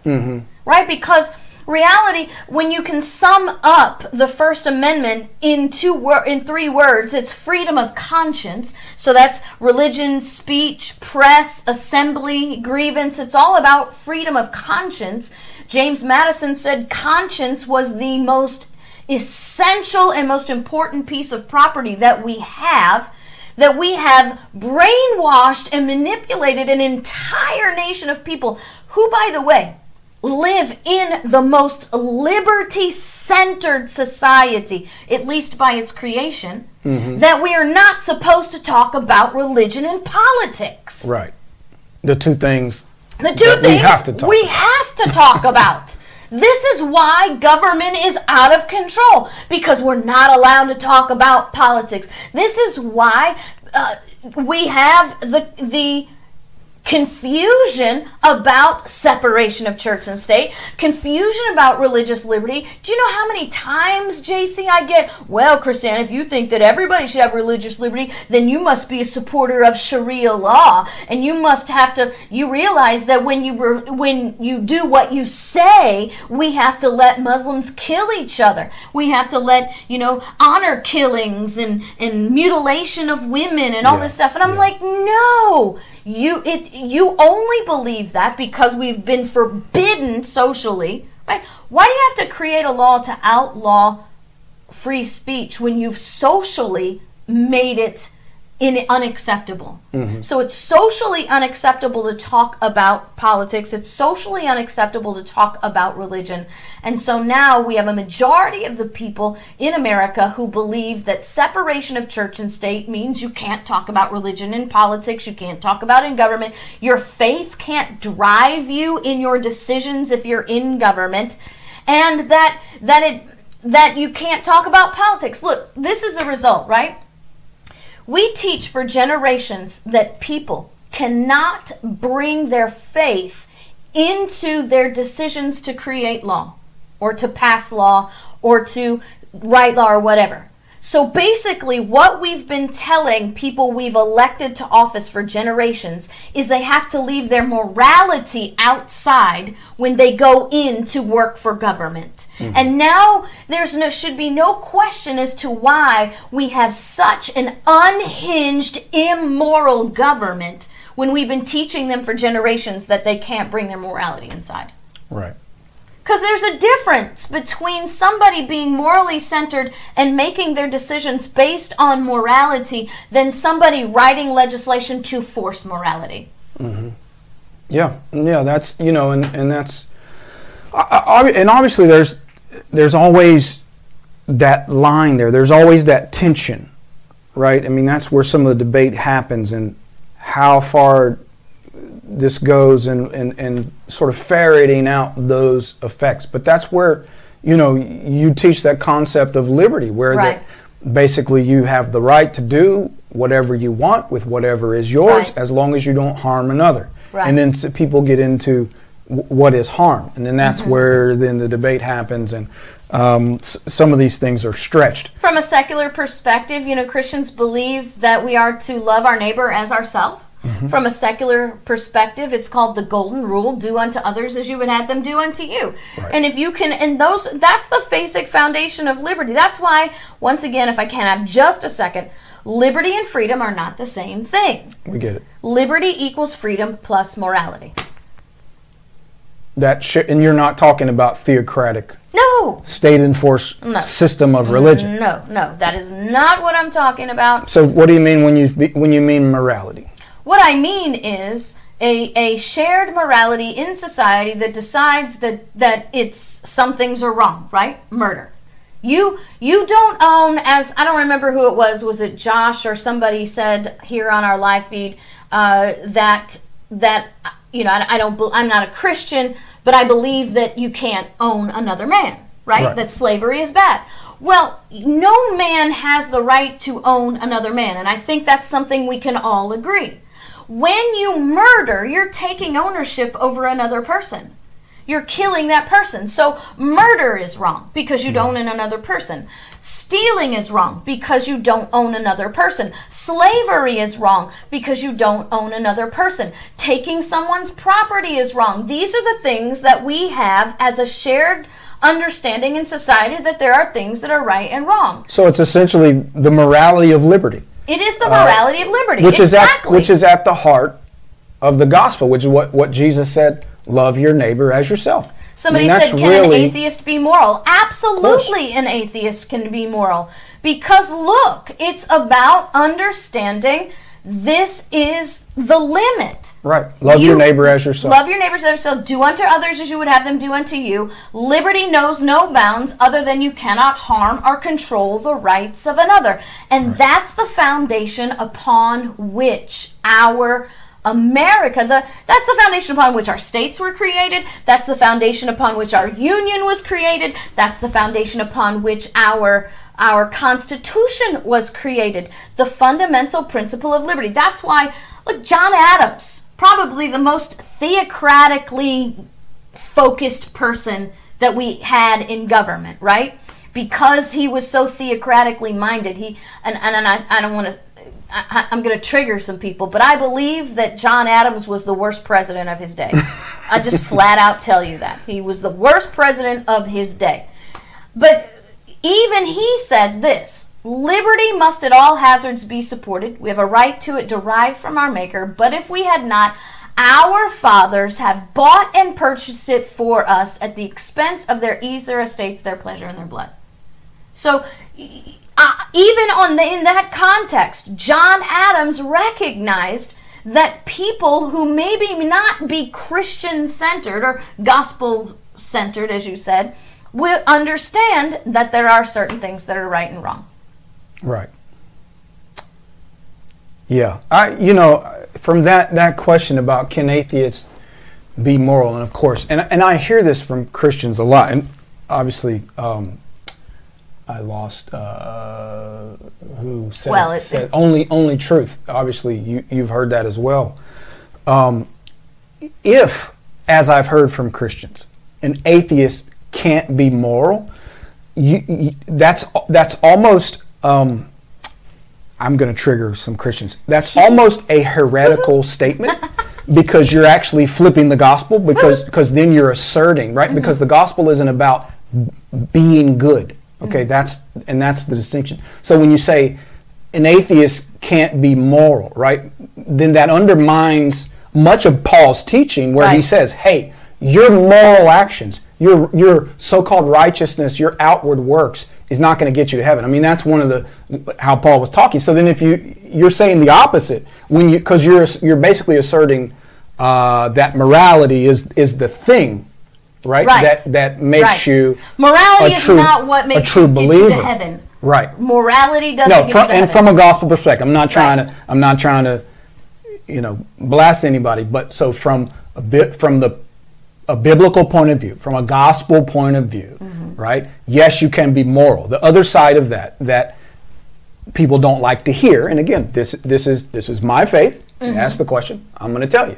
right? Because reality when you can sum up the first amendment in two wor- in three words it's freedom of conscience. So that's religion speech press assembly grievance. It's all about freedom of conscience. James madison said conscience was the most essential and most important piece of property that we have that we have brainwashed and manipulated an entire nation of people who by the way live in the most liberty centered society, at least by its creation, that we are not supposed to talk about religion and politics. right, the two things. The two That we things have to talk we about. have to talk about. This is why government is out of control because we're not allowed to talk about politics. This is why uh, we have the the confusion about separation of church and state, confusion about religious liberty. Do you know how many times, JC, I get, well, KrisAnne, if you think that everybody should have religious liberty, then you must be a supporter of Sharia law. And you must have to, you realize that when you, were, when you do what you say, we have to let Muslims kill each other. We have to let, you know, honor killings and, and mutilation of women and all Yeah, this stuff. And I'm yeah. like, no you it you only believe that because we've been forbidden socially right? Why do you have to create a law to outlaw free speech when you've socially made it in unacceptable. Mm-hmm. So it's socially unacceptable to talk about politics. It's socially unacceptable to talk about religion. And so now we have a majority of the people in america who believe that separation of church and state means you can't talk about religion in politics you can't talk about in government. Your faith can't drive you in your decisions if you're in government. And that that it that you can't talk about politics. Look this is the result right we teach for generations that people cannot bring their faith into their decisions to create law or to pass law or to write law or whatever. So basically, what we've been telling people we've elected to office for generations is they have to leave their morality outside when they go in to work for government. Mm-hmm. And now there's no should be no question as to why we have such an unhinged, immoral government when we've been teaching them for generations that they can't bring their morality inside. Right. Because there's a difference between somebody being morally centered and making their decisions based on morality than somebody writing legislation to force morality. Mm-hmm. Yeah, yeah, that's you know, and and that's, and obviously there's there's always that line there. There's always that tension, right? I mean, that's where some of the debate happens, and how far this goes and, and, and sort of ferreting out those effects. But that's where, you know, you teach that concept of liberty, where Right. that basically you have the right to do whatever you want with whatever is yours Right. as long as you don't harm another. Right. And then people get into w- what is harm, and then that's Mm-hmm. where then the debate happens, and um, s- some of these things are stretched. From a secular perspective, you know, Christians believe that we are to love our neighbor as ourselves. Mm-hmm. From a secular perspective, it's called the golden rule do unto others as you would have them do unto you. Right. And if you can, and those, that's the basic foundation of liberty. That's why, once again, if I can have just a second, liberty and freedom are not the same thing. We get it. Liberty equals freedom plus morality. That sh- and you're not talking about theocratic No, state enforced No. system of religion. no, no, that is not what I'm talking about. So what do you mean when you when you mean morality? What I mean is a, a shared morality in society that decides that, that it's some things are wrong, right? Murder. You you don't own as I don't remember who it was. Was it Josh or somebody said here on our live feed uh, that that you know I, I, don't I'm not a Christian, but I believe that you can't own another man, right? Right. That slavery is bad. Well, no man has the right to own another man, and I think that's something we can all agree. When you murder, you're taking ownership over another person. You're killing that person. So murder is wrong because you don't own another person. Stealing is wrong because you don't own another person. Slavery is wrong because you don't own another person. Taking someone's property is wrong. These are the things that we have as a shared understanding in society that there are things that are right and wrong. So it's essentially the morality of liberty, It is the morality of liberty. Uh, which is exactly. at which is at the heart of the gospel, which is what what Jesus said: love your neighbor as yourself. Somebody I mean, said, "Can really- an atheist be moral?" Absolutely, an atheist can be moral because look, it's about understanding this is the limit. right? Love your neighbor as yourself. Love your neighbors as yourself. Do unto others as you would have them do unto you. Liberty knows no bounds other than you cannot harm or control the rights of another. And that's the foundation upon which our America, the that's the foundation upon which our states were created. That's the foundation upon which our union was created. That's the foundation upon which our our Constitution was created. The fundamental principle of liberty. That's why, look, John Adams, probably the most theocratically focused person that we had in government, right? Because he was so theocratically minded, he and and, and I, I don't want to. I, I'm going to trigger some people, but I believe that John Adams was the worst president of his day. I just flat out tell you that he was the worst president of his day. But even he said this Liberty must at all hazards be supported. We have a right to it derived from our Maker, but if we had not, our fathers have bought and purchased it for us at the expense of their ease, their estates, their pleasure, and their blood. So, uh, even on the, in that context, John Adams recognized that people who maybe not be Christian centered or gospel centered, as you said, will understand that there are certain things that are right and wrong. Right. Yeah, I you know from that that question about can atheists be moral, and of course, and and I hear this from Christians a lot, and obviously um, I lost uh, who said, Well, it- said only only truth. Obviously, you you've heard that as well. Um, if, as I've heard from Christians, an atheist can't be moral, you, you, that's that's almost. Um, I'm going to trigger some Christians. That's almost a heretical statement because you're actually flipping the gospel because because then you're asserting right because the gospel isn't about being good. Okay, that's and that's the distinction. So when you say an atheist can't be moral, right? Then that undermines much of Paul's teaching where he says, "Hey, your moral actions, your your so-called righteousness, your outward works is not going to get you to heaven." I mean, that's one of the how Paul was talking. So then if you you're saying the opposite when you cuz you're you're basically asserting uh, that morality is is the thing, right? Right. That that makes Right. you Morality a is not what a makes true you get believer. you to heaven. Right. Morality doesn't No, get from, and from a gospel perspective, I'm not trying Right. to. I'm not trying to, you know, blast anybody, but so from a bit from the a biblical point of view, from a gospel point of view, right? Yes, you can be moral. The other side of that that people don't like to hear, and again, this this is this is my faith. Ask the question. I'm going to tell you.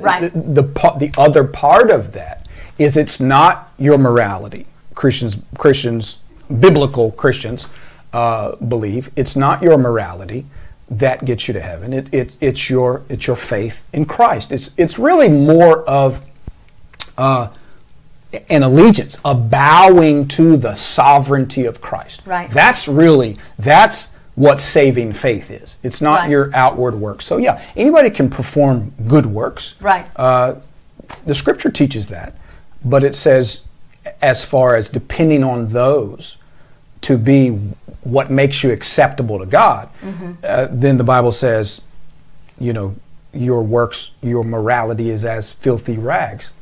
Right. The the, the other part of that is it's not your morality. Christians Christians biblical Christians uh, believe it's not your morality that gets you to heaven. It, it, it's your it's your faith in Christ. It's it's really more of uh, an allegiance, a bowing to the sovereignty of Christ. Right. That's really that's what saving faith is. It's not Right. your outward works. So yeah, anybody can perform good works. Right. Uh, the Scripture teaches that, but it says, as far as depending on those to be what makes you acceptable to God, Mm-hmm. uh, then the Bible says, you know, your works, your morality is as filthy rags.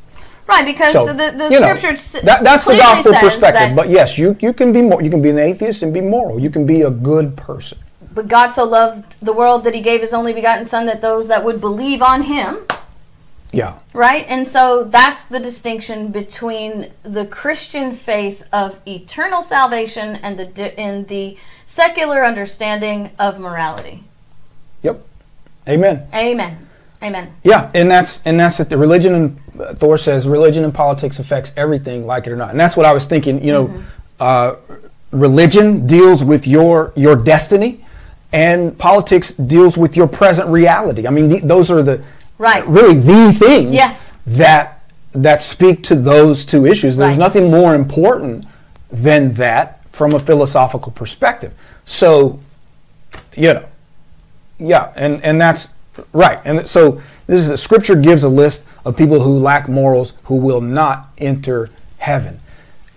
Right, because So the, the you know, scripture that, that's the gospel perspective. But yes, you, you can be more, you can be an atheist and be moral. You can be a good person. But God so loved the world that he gave his only begotten Son that those that would believe on him, Yeah. right? And so that's the distinction between the Christian faith of eternal salvation and the di- and the secular understanding of morality. Yep. Amen. Amen. Amen. Yeah, and that's and that's it. The religion and uh, Thor says religion and politics affects everything, like it or not. And that's what I was thinking. You know, Mm-hmm. uh, religion deals with your your destiny, and politics deals with your present reality. I mean, the, those are the Right. really the things Yes. that that speak to those two issues. There's Right. nothing more important than that from a philosophical perspective. So, you know, yeah, and, and that's right. And so this is the scripture gives a list of people who lack morals who will not enter heaven.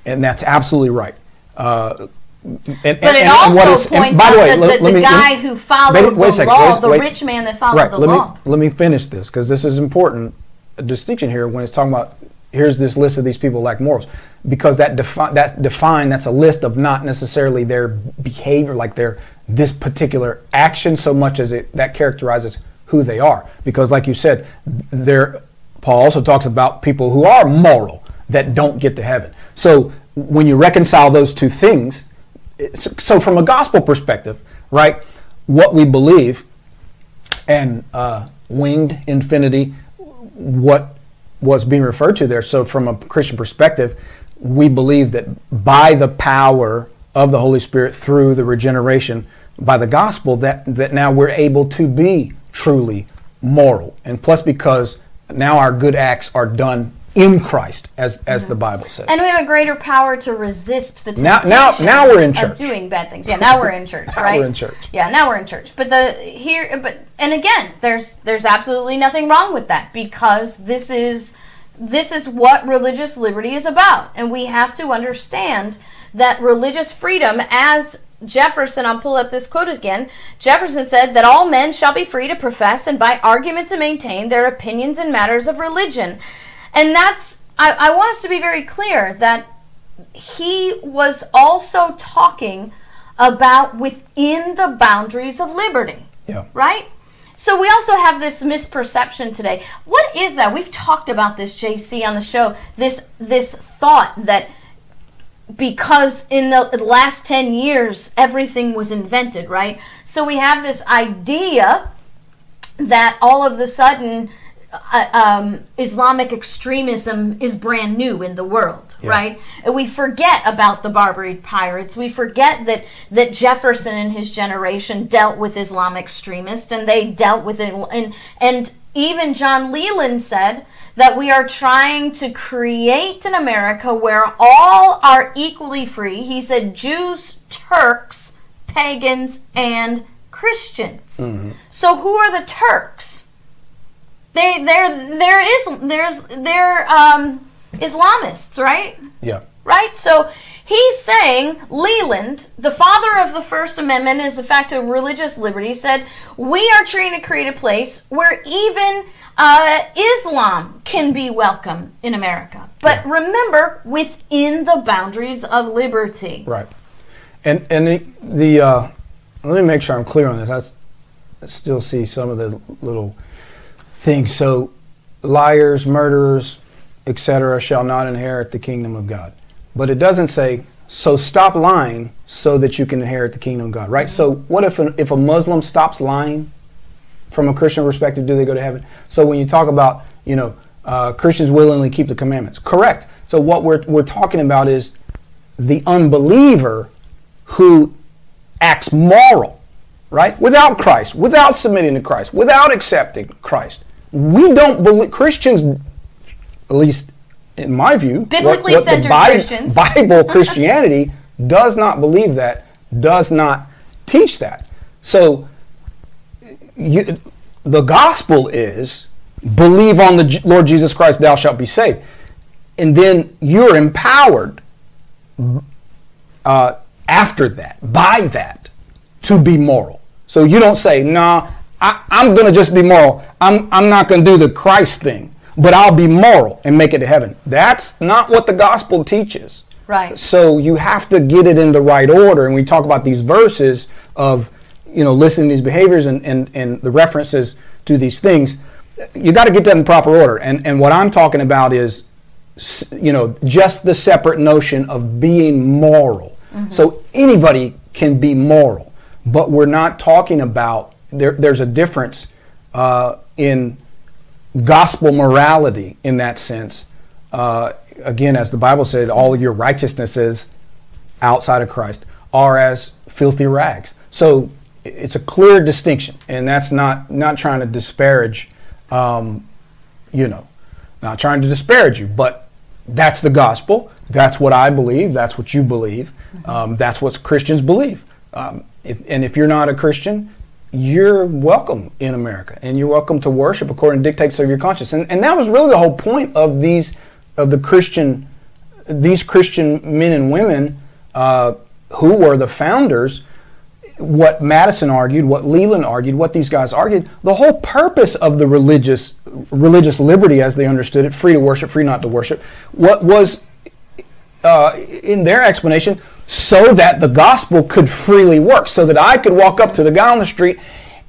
And that's absolutely right. Uh, and, But and- it and also what is- and points by out the way, that the, let the me- let guy me- who followed wait the second, law, wait- the wait. rich man that followed right, the let law. Me, let me finish this because this is important. A distinction here when it's talking about here's this list of these people lack morals because that defi- that define that's a list of not necessarily their behavior like their this particular action so much as it that characterizes who they are because like you said there Paul also talks about people who are moral that don't get to heaven so when you reconcile those two things so from a gospel perspective right what we believe and uh, winged infinity, what was being referred to there. So, from a Christian perspective, we believe that by the power of the Holy Spirit through the regeneration by the gospel, that, that now we're able to be truly moral. And plus, because now our good acts are done in Christ, as, as the Bible says. And we have a greater power to resist the Now- temptation now- now we're in of church. doing bad things. Yeah, now we're in church, Now right? we're in church. Yeah, now we're in church. But the here, but and again, there's there's absolutely nothing wrong with that because this is this is what religious liberty is about, and we have to understand that religious freedom, as Jefferson, I'll pull up this quote again. Jefferson said that all men shall be free to profess and by argument to maintain their opinions in matters of religion. And that's, I, I want us to be very clear that he was also talking about within the boundaries of liberty, yeah. right? So we also have this misperception today. What is that? We've talked about this, JC, on the show. This this thought that because in the last 10 years everything was invented, right? So we have this idea that all of the sudden uh, um, Islamic extremism is brand new in the world, Yeah. right? And we forget about the Barbary pirates. We forget that that Jefferson and his generation dealt with Islamic extremists, and they dealt with it. And and even John Leland said that we are trying to create an America where all are equally free. He said Jews, Turks, pagans, and Christians. So who are the Turks? They they're there is there's they're um, Islamists, right? Yeah. Right. So he's saying Leland, the father of the First Amendment, is the fact of religious liberty, said we are trying to create a place where even uh, Islam can be welcome in America. But remember, within the boundaries of liberty. Right. And and the, the uh, let me make sure I'm clear on this. I still see some of the little things. So, liars, murderers, etc., shall not inherit the kingdom of God. But it doesn't say, so stop lying so that you can inherit the kingdom of God, right? So, what if a, if a Muslim stops lying from a Christian perspective? Do they go to heaven? So, when you talk about, you know, uh, Christians willingly keep the commandments, correct. So, what we're, we're talking about is the unbeliever who acts moral, right? Without Christ, without submitting to Christ, without accepting Christ. We don't believe, Christians, at least in my view, biblically what, what centered Christians, Bible Christianity does not believe that, does not teach that. So, you, the gospel is believe on the Lord Jesus Christ, thou shalt be saved. And then you're empowered uh, after that, by that, to be moral. So you don't say, nah, I, am going to just be moral. I'm, I'm not going to do the Christ thing, but I'll be moral and make it to heaven. That's not what the gospel teaches. Right. So you have to get it in the right order. And we talk about these verses of, you know, listening to these behaviors and, and, and the references to these things. You got to get that in proper order. And, and what I'm talking about is you know, just the separate notion of being moral. Mm-hmm. So anybody can be moral, but we're not talking about, there, there's a difference uh, in gospel morality in that sense. Uh, again, as the Bible said, all of your righteousnesses outside of Christ are as filthy rags. So it's a clear distinction, and that's not not trying to disparage, um, you know, not trying to disparage you, but that's the gospel. That's what I believe. That's what you believe. Mm-hmm. Um, that's what Christians believe. Um, if, and if you're not a Christian, you're welcome in America, and you're welcome to worship according to dictates of your conscience. And, and that was really the whole point of these of the Christian these Christian men and women uh, who were the founders. What Madison argued, what Leland argued, what these guys argued, the whole purpose of the religious religious liberty as they understood it, free to worship, free not to worship, what was uh, in their explanation so that the gospel could freely work, so that I could walk up to the guy on the street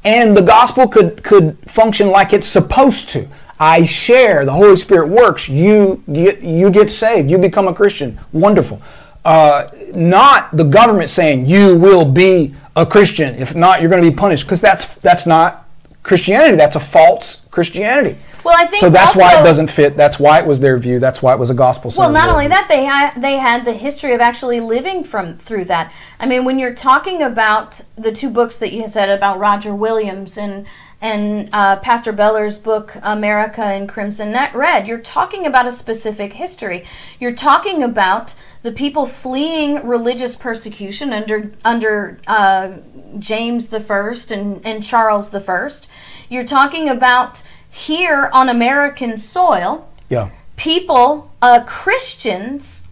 and the gospel could, could function like it's supposed to. I share, the Holy Spirit works, you get, you get saved, you become a Christian. Wonderful. Uh, not the government saying you will be a Christian. If not, you're going to be punished, because that's, that's not Christianity. That's a false Christianity. Well, I think so. That's also, why it doesn't fit. That's why it was their view. That's why it was a gospel. Well, not only that, they had they had the history of actually living from through that. I mean, when you're talking about the two books that you said about Roger Williams and and uh, Pastor Beller's book America in Crimson Red, you're talking about a specific history. You're talking about the people fleeing religious persecution under under uh, James the First and, and Charles the First. You're talking about here on American soil, yeah. people, uh, Christians,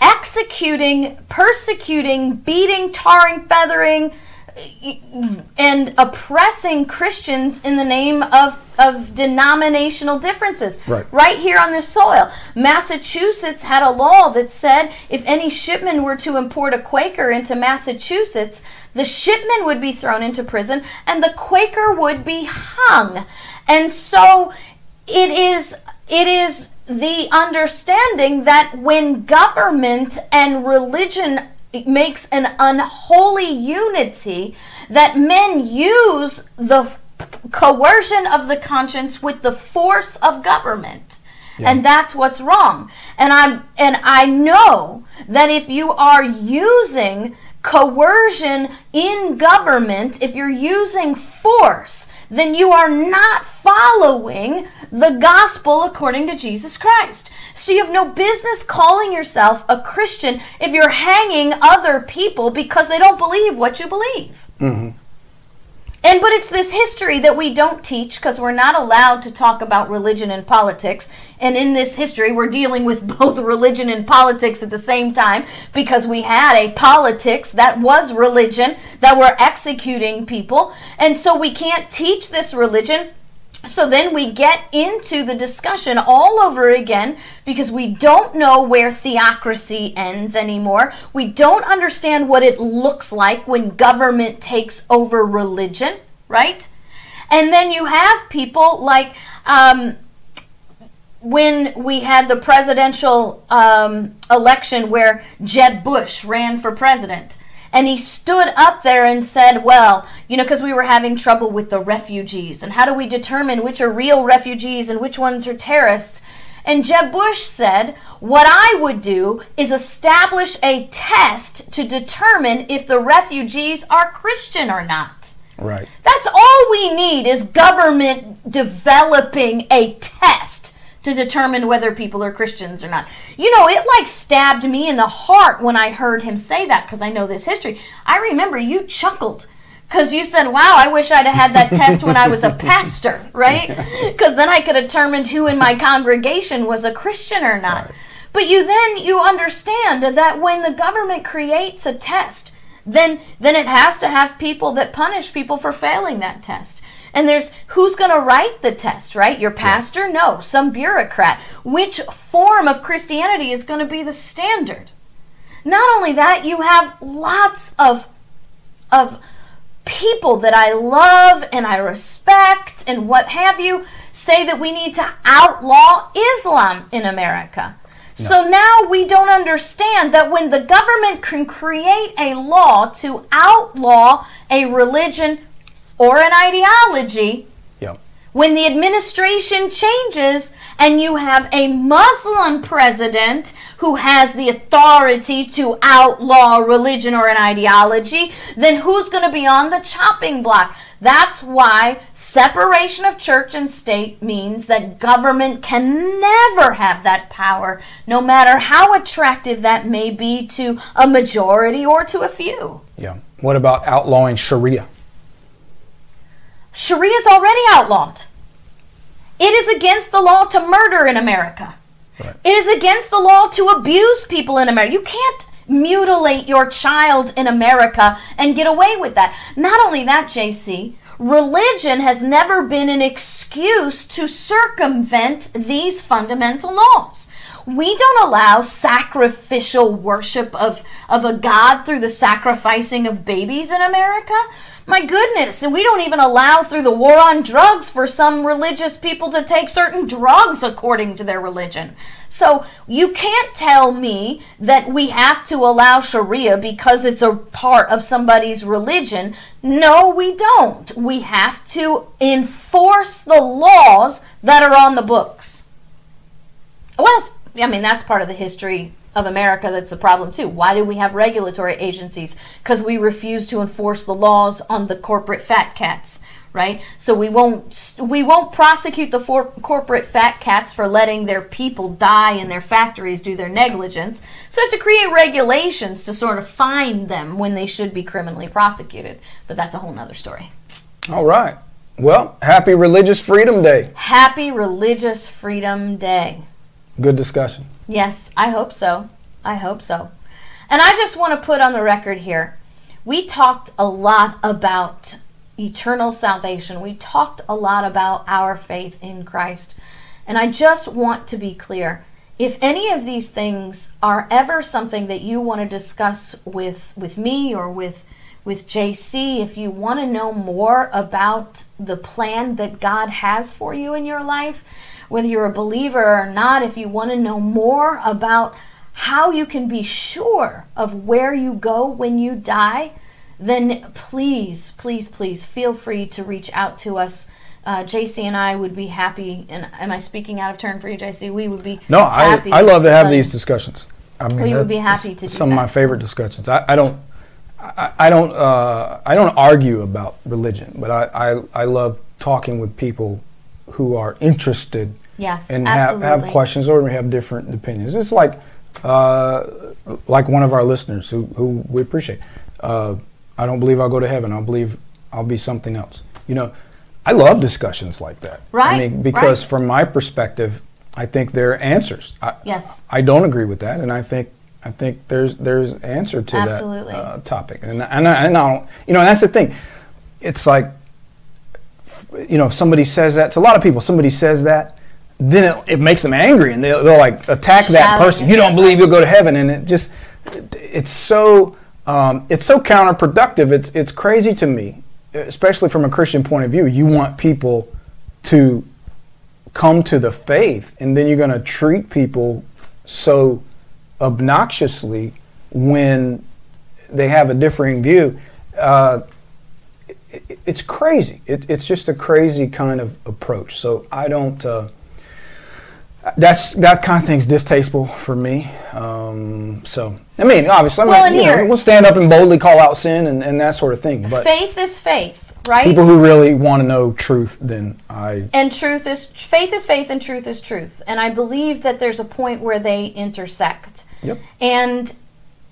executing, persecuting, beating, tarring, feathering, and oppressing Christians in the name of, of denominational differences. Right. right here on this soil. Massachusetts had a law that said if any shipment were to import a Quaker into Massachusetts, the shipman would be thrown into prison and the Quaker would be hung. And so it is it is the understanding that when government and religion makes an unholy unity that men use the coercion of the conscience with the force of government yeah. and that's what's wrong and i'm and i know that if you are using coercion in government if you're using force then you are not following the gospel according to Jesus Christ. So you have no business calling yourself a Christian if you're hanging other people because they don't believe what you believe. Mm-hmm. And but it's this history that we don't teach because we're not allowed to talk about religion and politics. And in this history, we're dealing with both religion and politics at the same time because we had a politics that was religion that were executing people. And so we can't teach this religion so then we get into the discussion all over again because we don't know where theocracy ends anymore. We don't understand what it looks like when government takes over religion, right? And then you have people like um, when we had the presidential um, election where Jeb Bush ran for president. And he stood up there and said, Well, you know, because we were having trouble with the refugees. And how do we determine which are real refugees and which ones are terrorists? And Jeb Bush said, What I would do is establish a test to determine if the refugees are Christian or not. Right. That's all we need is government developing a test to determine whether people are Christians or not. You know, it like stabbed me in the heart when I heard him say that because I know this history. I remember you chuckled because you said, "Wow, I wish I'd have had that test when I was a pastor, right? Because then I could have determined who in my congregation was a Christian or not." Right. But you then you understand that when the government creates a test, then then it has to have people that punish people for failing that test. And there's who's going to write the test, right? Your pastor? No, some bureaucrat. Which form of Christianity is going to be the standard? Not only that, you have lots of of people that I love and I respect and what have you say that we need to outlaw Islam in America. So now we don't understand that when the government can create a law to outlaw a religion or an ideology, Yeah. when the administration changes and you have a Muslim president who has the authority to outlaw religion or an ideology, then who's going to be on the chopping block? That's why separation of church and state means that government can never have that power, no matter how attractive that may be to a majority or to a few. Yeah. What about outlawing Sharia? Sharia is already outlawed. It is against the law to murder in America. Right. It is against the law to abuse people in America. You can't mutilate your child in America and get away with that. Not only that, JC, religion has never been an excuse to circumvent these fundamental laws. We don't allow sacrificial worship of, of a God through the sacrificing of babies in America. My goodness, and we don't even allow through the war on drugs for some religious people to take certain drugs according to their religion. So you can't tell me that we have to allow Sharia because it's a part of somebody's religion. No, we don't. We have to enforce the laws that are on the books. Well, I mean, that's part of the history of America that's a problem too. Why do we have regulatory agencies? Because we refuse to enforce the laws on the corporate fat cats, right? So we won't we won't prosecute the for, corporate fat cats for letting their people die in their factories due their negligence. So we have to create regulations to sort of find them when they should be criminally prosecuted. But that's a whole nother story. All right. Well, happy Religious Freedom Day. Happy Religious Freedom Day. Good discussion. Yes, I hope so. I hope so. And I just want to put on the record here we talked a lot about eternal salvation, we talked a lot about our faith in Christ. And I just want to be clear. If any of these things are ever something that you want to discuss with, with me or with with JC, if you want to know more about the plan that God has for you in your life, whether you're a believer or not, if you want to know more about how you can be sure of where you go when you die, then please, please, please feel free to reach out to us. Uh, JC and I would be happy. And am I speaking out of turn for you, JC? We would be No, I, I love to have these discussions. I mean, We would be happy to do Some of my favorite discussions. I, I don't, I, I don't, uh, I don't argue about religion, but I, I, I love talking with people who are interested Yes, and have, have questions or have different opinions. It's like, uh, like one of our listeners who, who we appreciate. Uh, I don't believe I'll go to heaven. I believe I'll be something else. You know, I love discussions like that. Right. I mean, because right. from my perspective, I think there are answers. I, Yes. I don't agree with that, and I think I think there's there's answer to Absolutely. that uh, topic, and and I, and I don't, you know, that's the thing. It's like, you know, if somebody says that to a lot of people, somebody says that, then it, it makes them angry, and they'll, they'll like attack that Shout person. You don't believe you'll go to heaven, and it just it, it's so um, it's so counterproductive. It's it's crazy to me especially from a Christian point of view, you want people to come to the faith, and then you're going to treat people so obnoxiously when they have a differing view. Uh, it, it's crazy. It, it's just a crazy kind of approach. So I don't. Uh, that's that kind of thing's distasteful for me. Um, so I mean, obviously, I Well, mean, you know, we'll stand up and boldly call out sin and, and that sort of thing. But faith is faith, right? people who really want to know truth, then I and truth is faith is faith and truth is truth. And I believe that there's a point where they intersect. Yep. And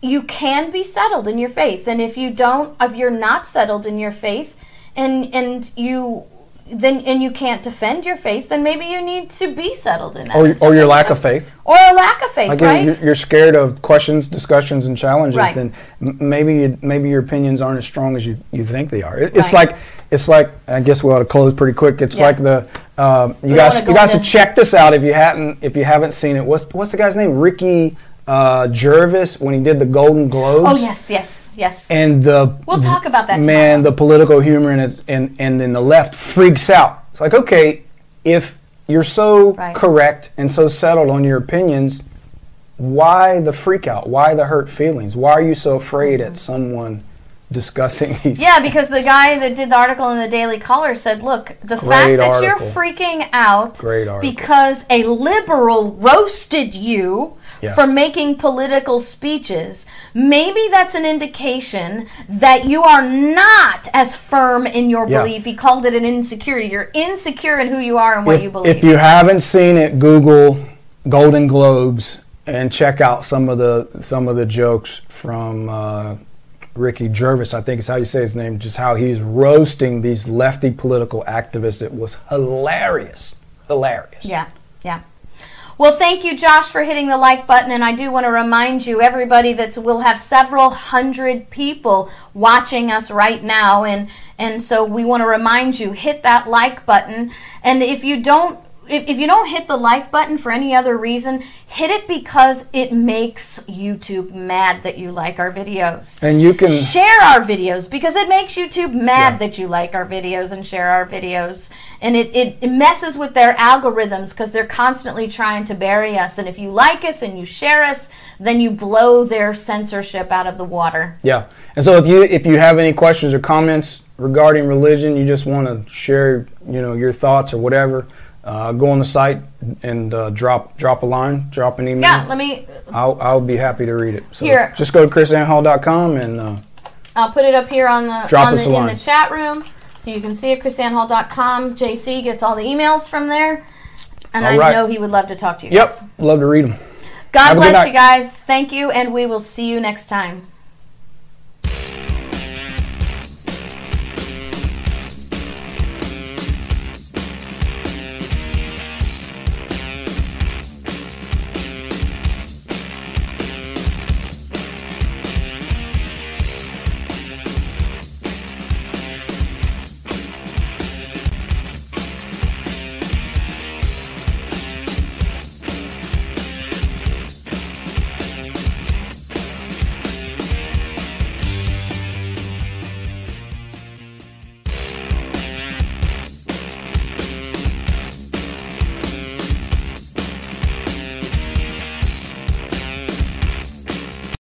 you can be settled in your faith. And if you don't if you're not settled in your faith and and you then and you can't defend your faith, then maybe you need to be settled in that. or, or your lack of faith. Or a lack of faith, Like right? you're, you're scared of questions, discussions, and challenges, Right. then maybe you, maybe your opinions aren't as strong as you, you think they are. It, it's Right. like it's like I guess we ought to close pretty quick. It's Yeah. like the um, you don't guys you guys should check this out if you hadn't if you haven't seen it. What's what's the guy's name? Ricky uh, Gervais when he did the Golden Globes. oh yes, yes, yes. And the We'll talk about that man, tomorrow. the political humor and and and then the left freaks out. It's like okay, if you're so Right. correct and so settled on your opinions, why the freak out? Why the hurt feelings? Why are you so afraid at someone discussing these? Yeah, because the guy that did the article in the Daily Caller said, "Look, the fact Great that article. you're freaking out because a liberal roasted you Yeah. for making political speeches, maybe that's an indication that you are not as firm in your Yeah. belief." He called it an insecurity. You're insecure in who you are and what if, you believe. if you haven't seen it, Google Golden Globes and check out some of the some of the jokes from uh, Ricky Jervis, I think is how you say his name. Just how he's roasting these lefty political activists. It was hilarious, hilarious. Yeah, yeah. Well, thank you, Josh, for hitting the like button. And I do want to remind you, everybody, that we'll have several hundred people watching us right now. And, and so we want to remind you, hit that like button. And if you don't, if, if you don't hit the like button for any other reason, hit it because it makes YouTube mad that you like our videos And you can share our videos because it makes YouTube mad Yeah. that you like our videos and share our videos. And it, it, it messes with their algorithms because they're constantly trying to bury us. And if you like us and you share us, then you blow their censorship out of the water. Yeah. And so if you if you have any questions or comments regarding religion, you just want to share, you know, your thoughts or whatever, uh, go on the site and uh, drop drop a line, drop an email. Yeah, let me, I'll I'll be happy to read it. So Here. just go to krisannehall.com and uh, I'll put it up here on the, Drop on us the a in the chat room. So you can see it, krisannehall.com. JC gets all the emails from there. And All I right. know he would love to talk to you yep, guys. love to read them. God Have bless you guys. Thank you, and we will see you next time.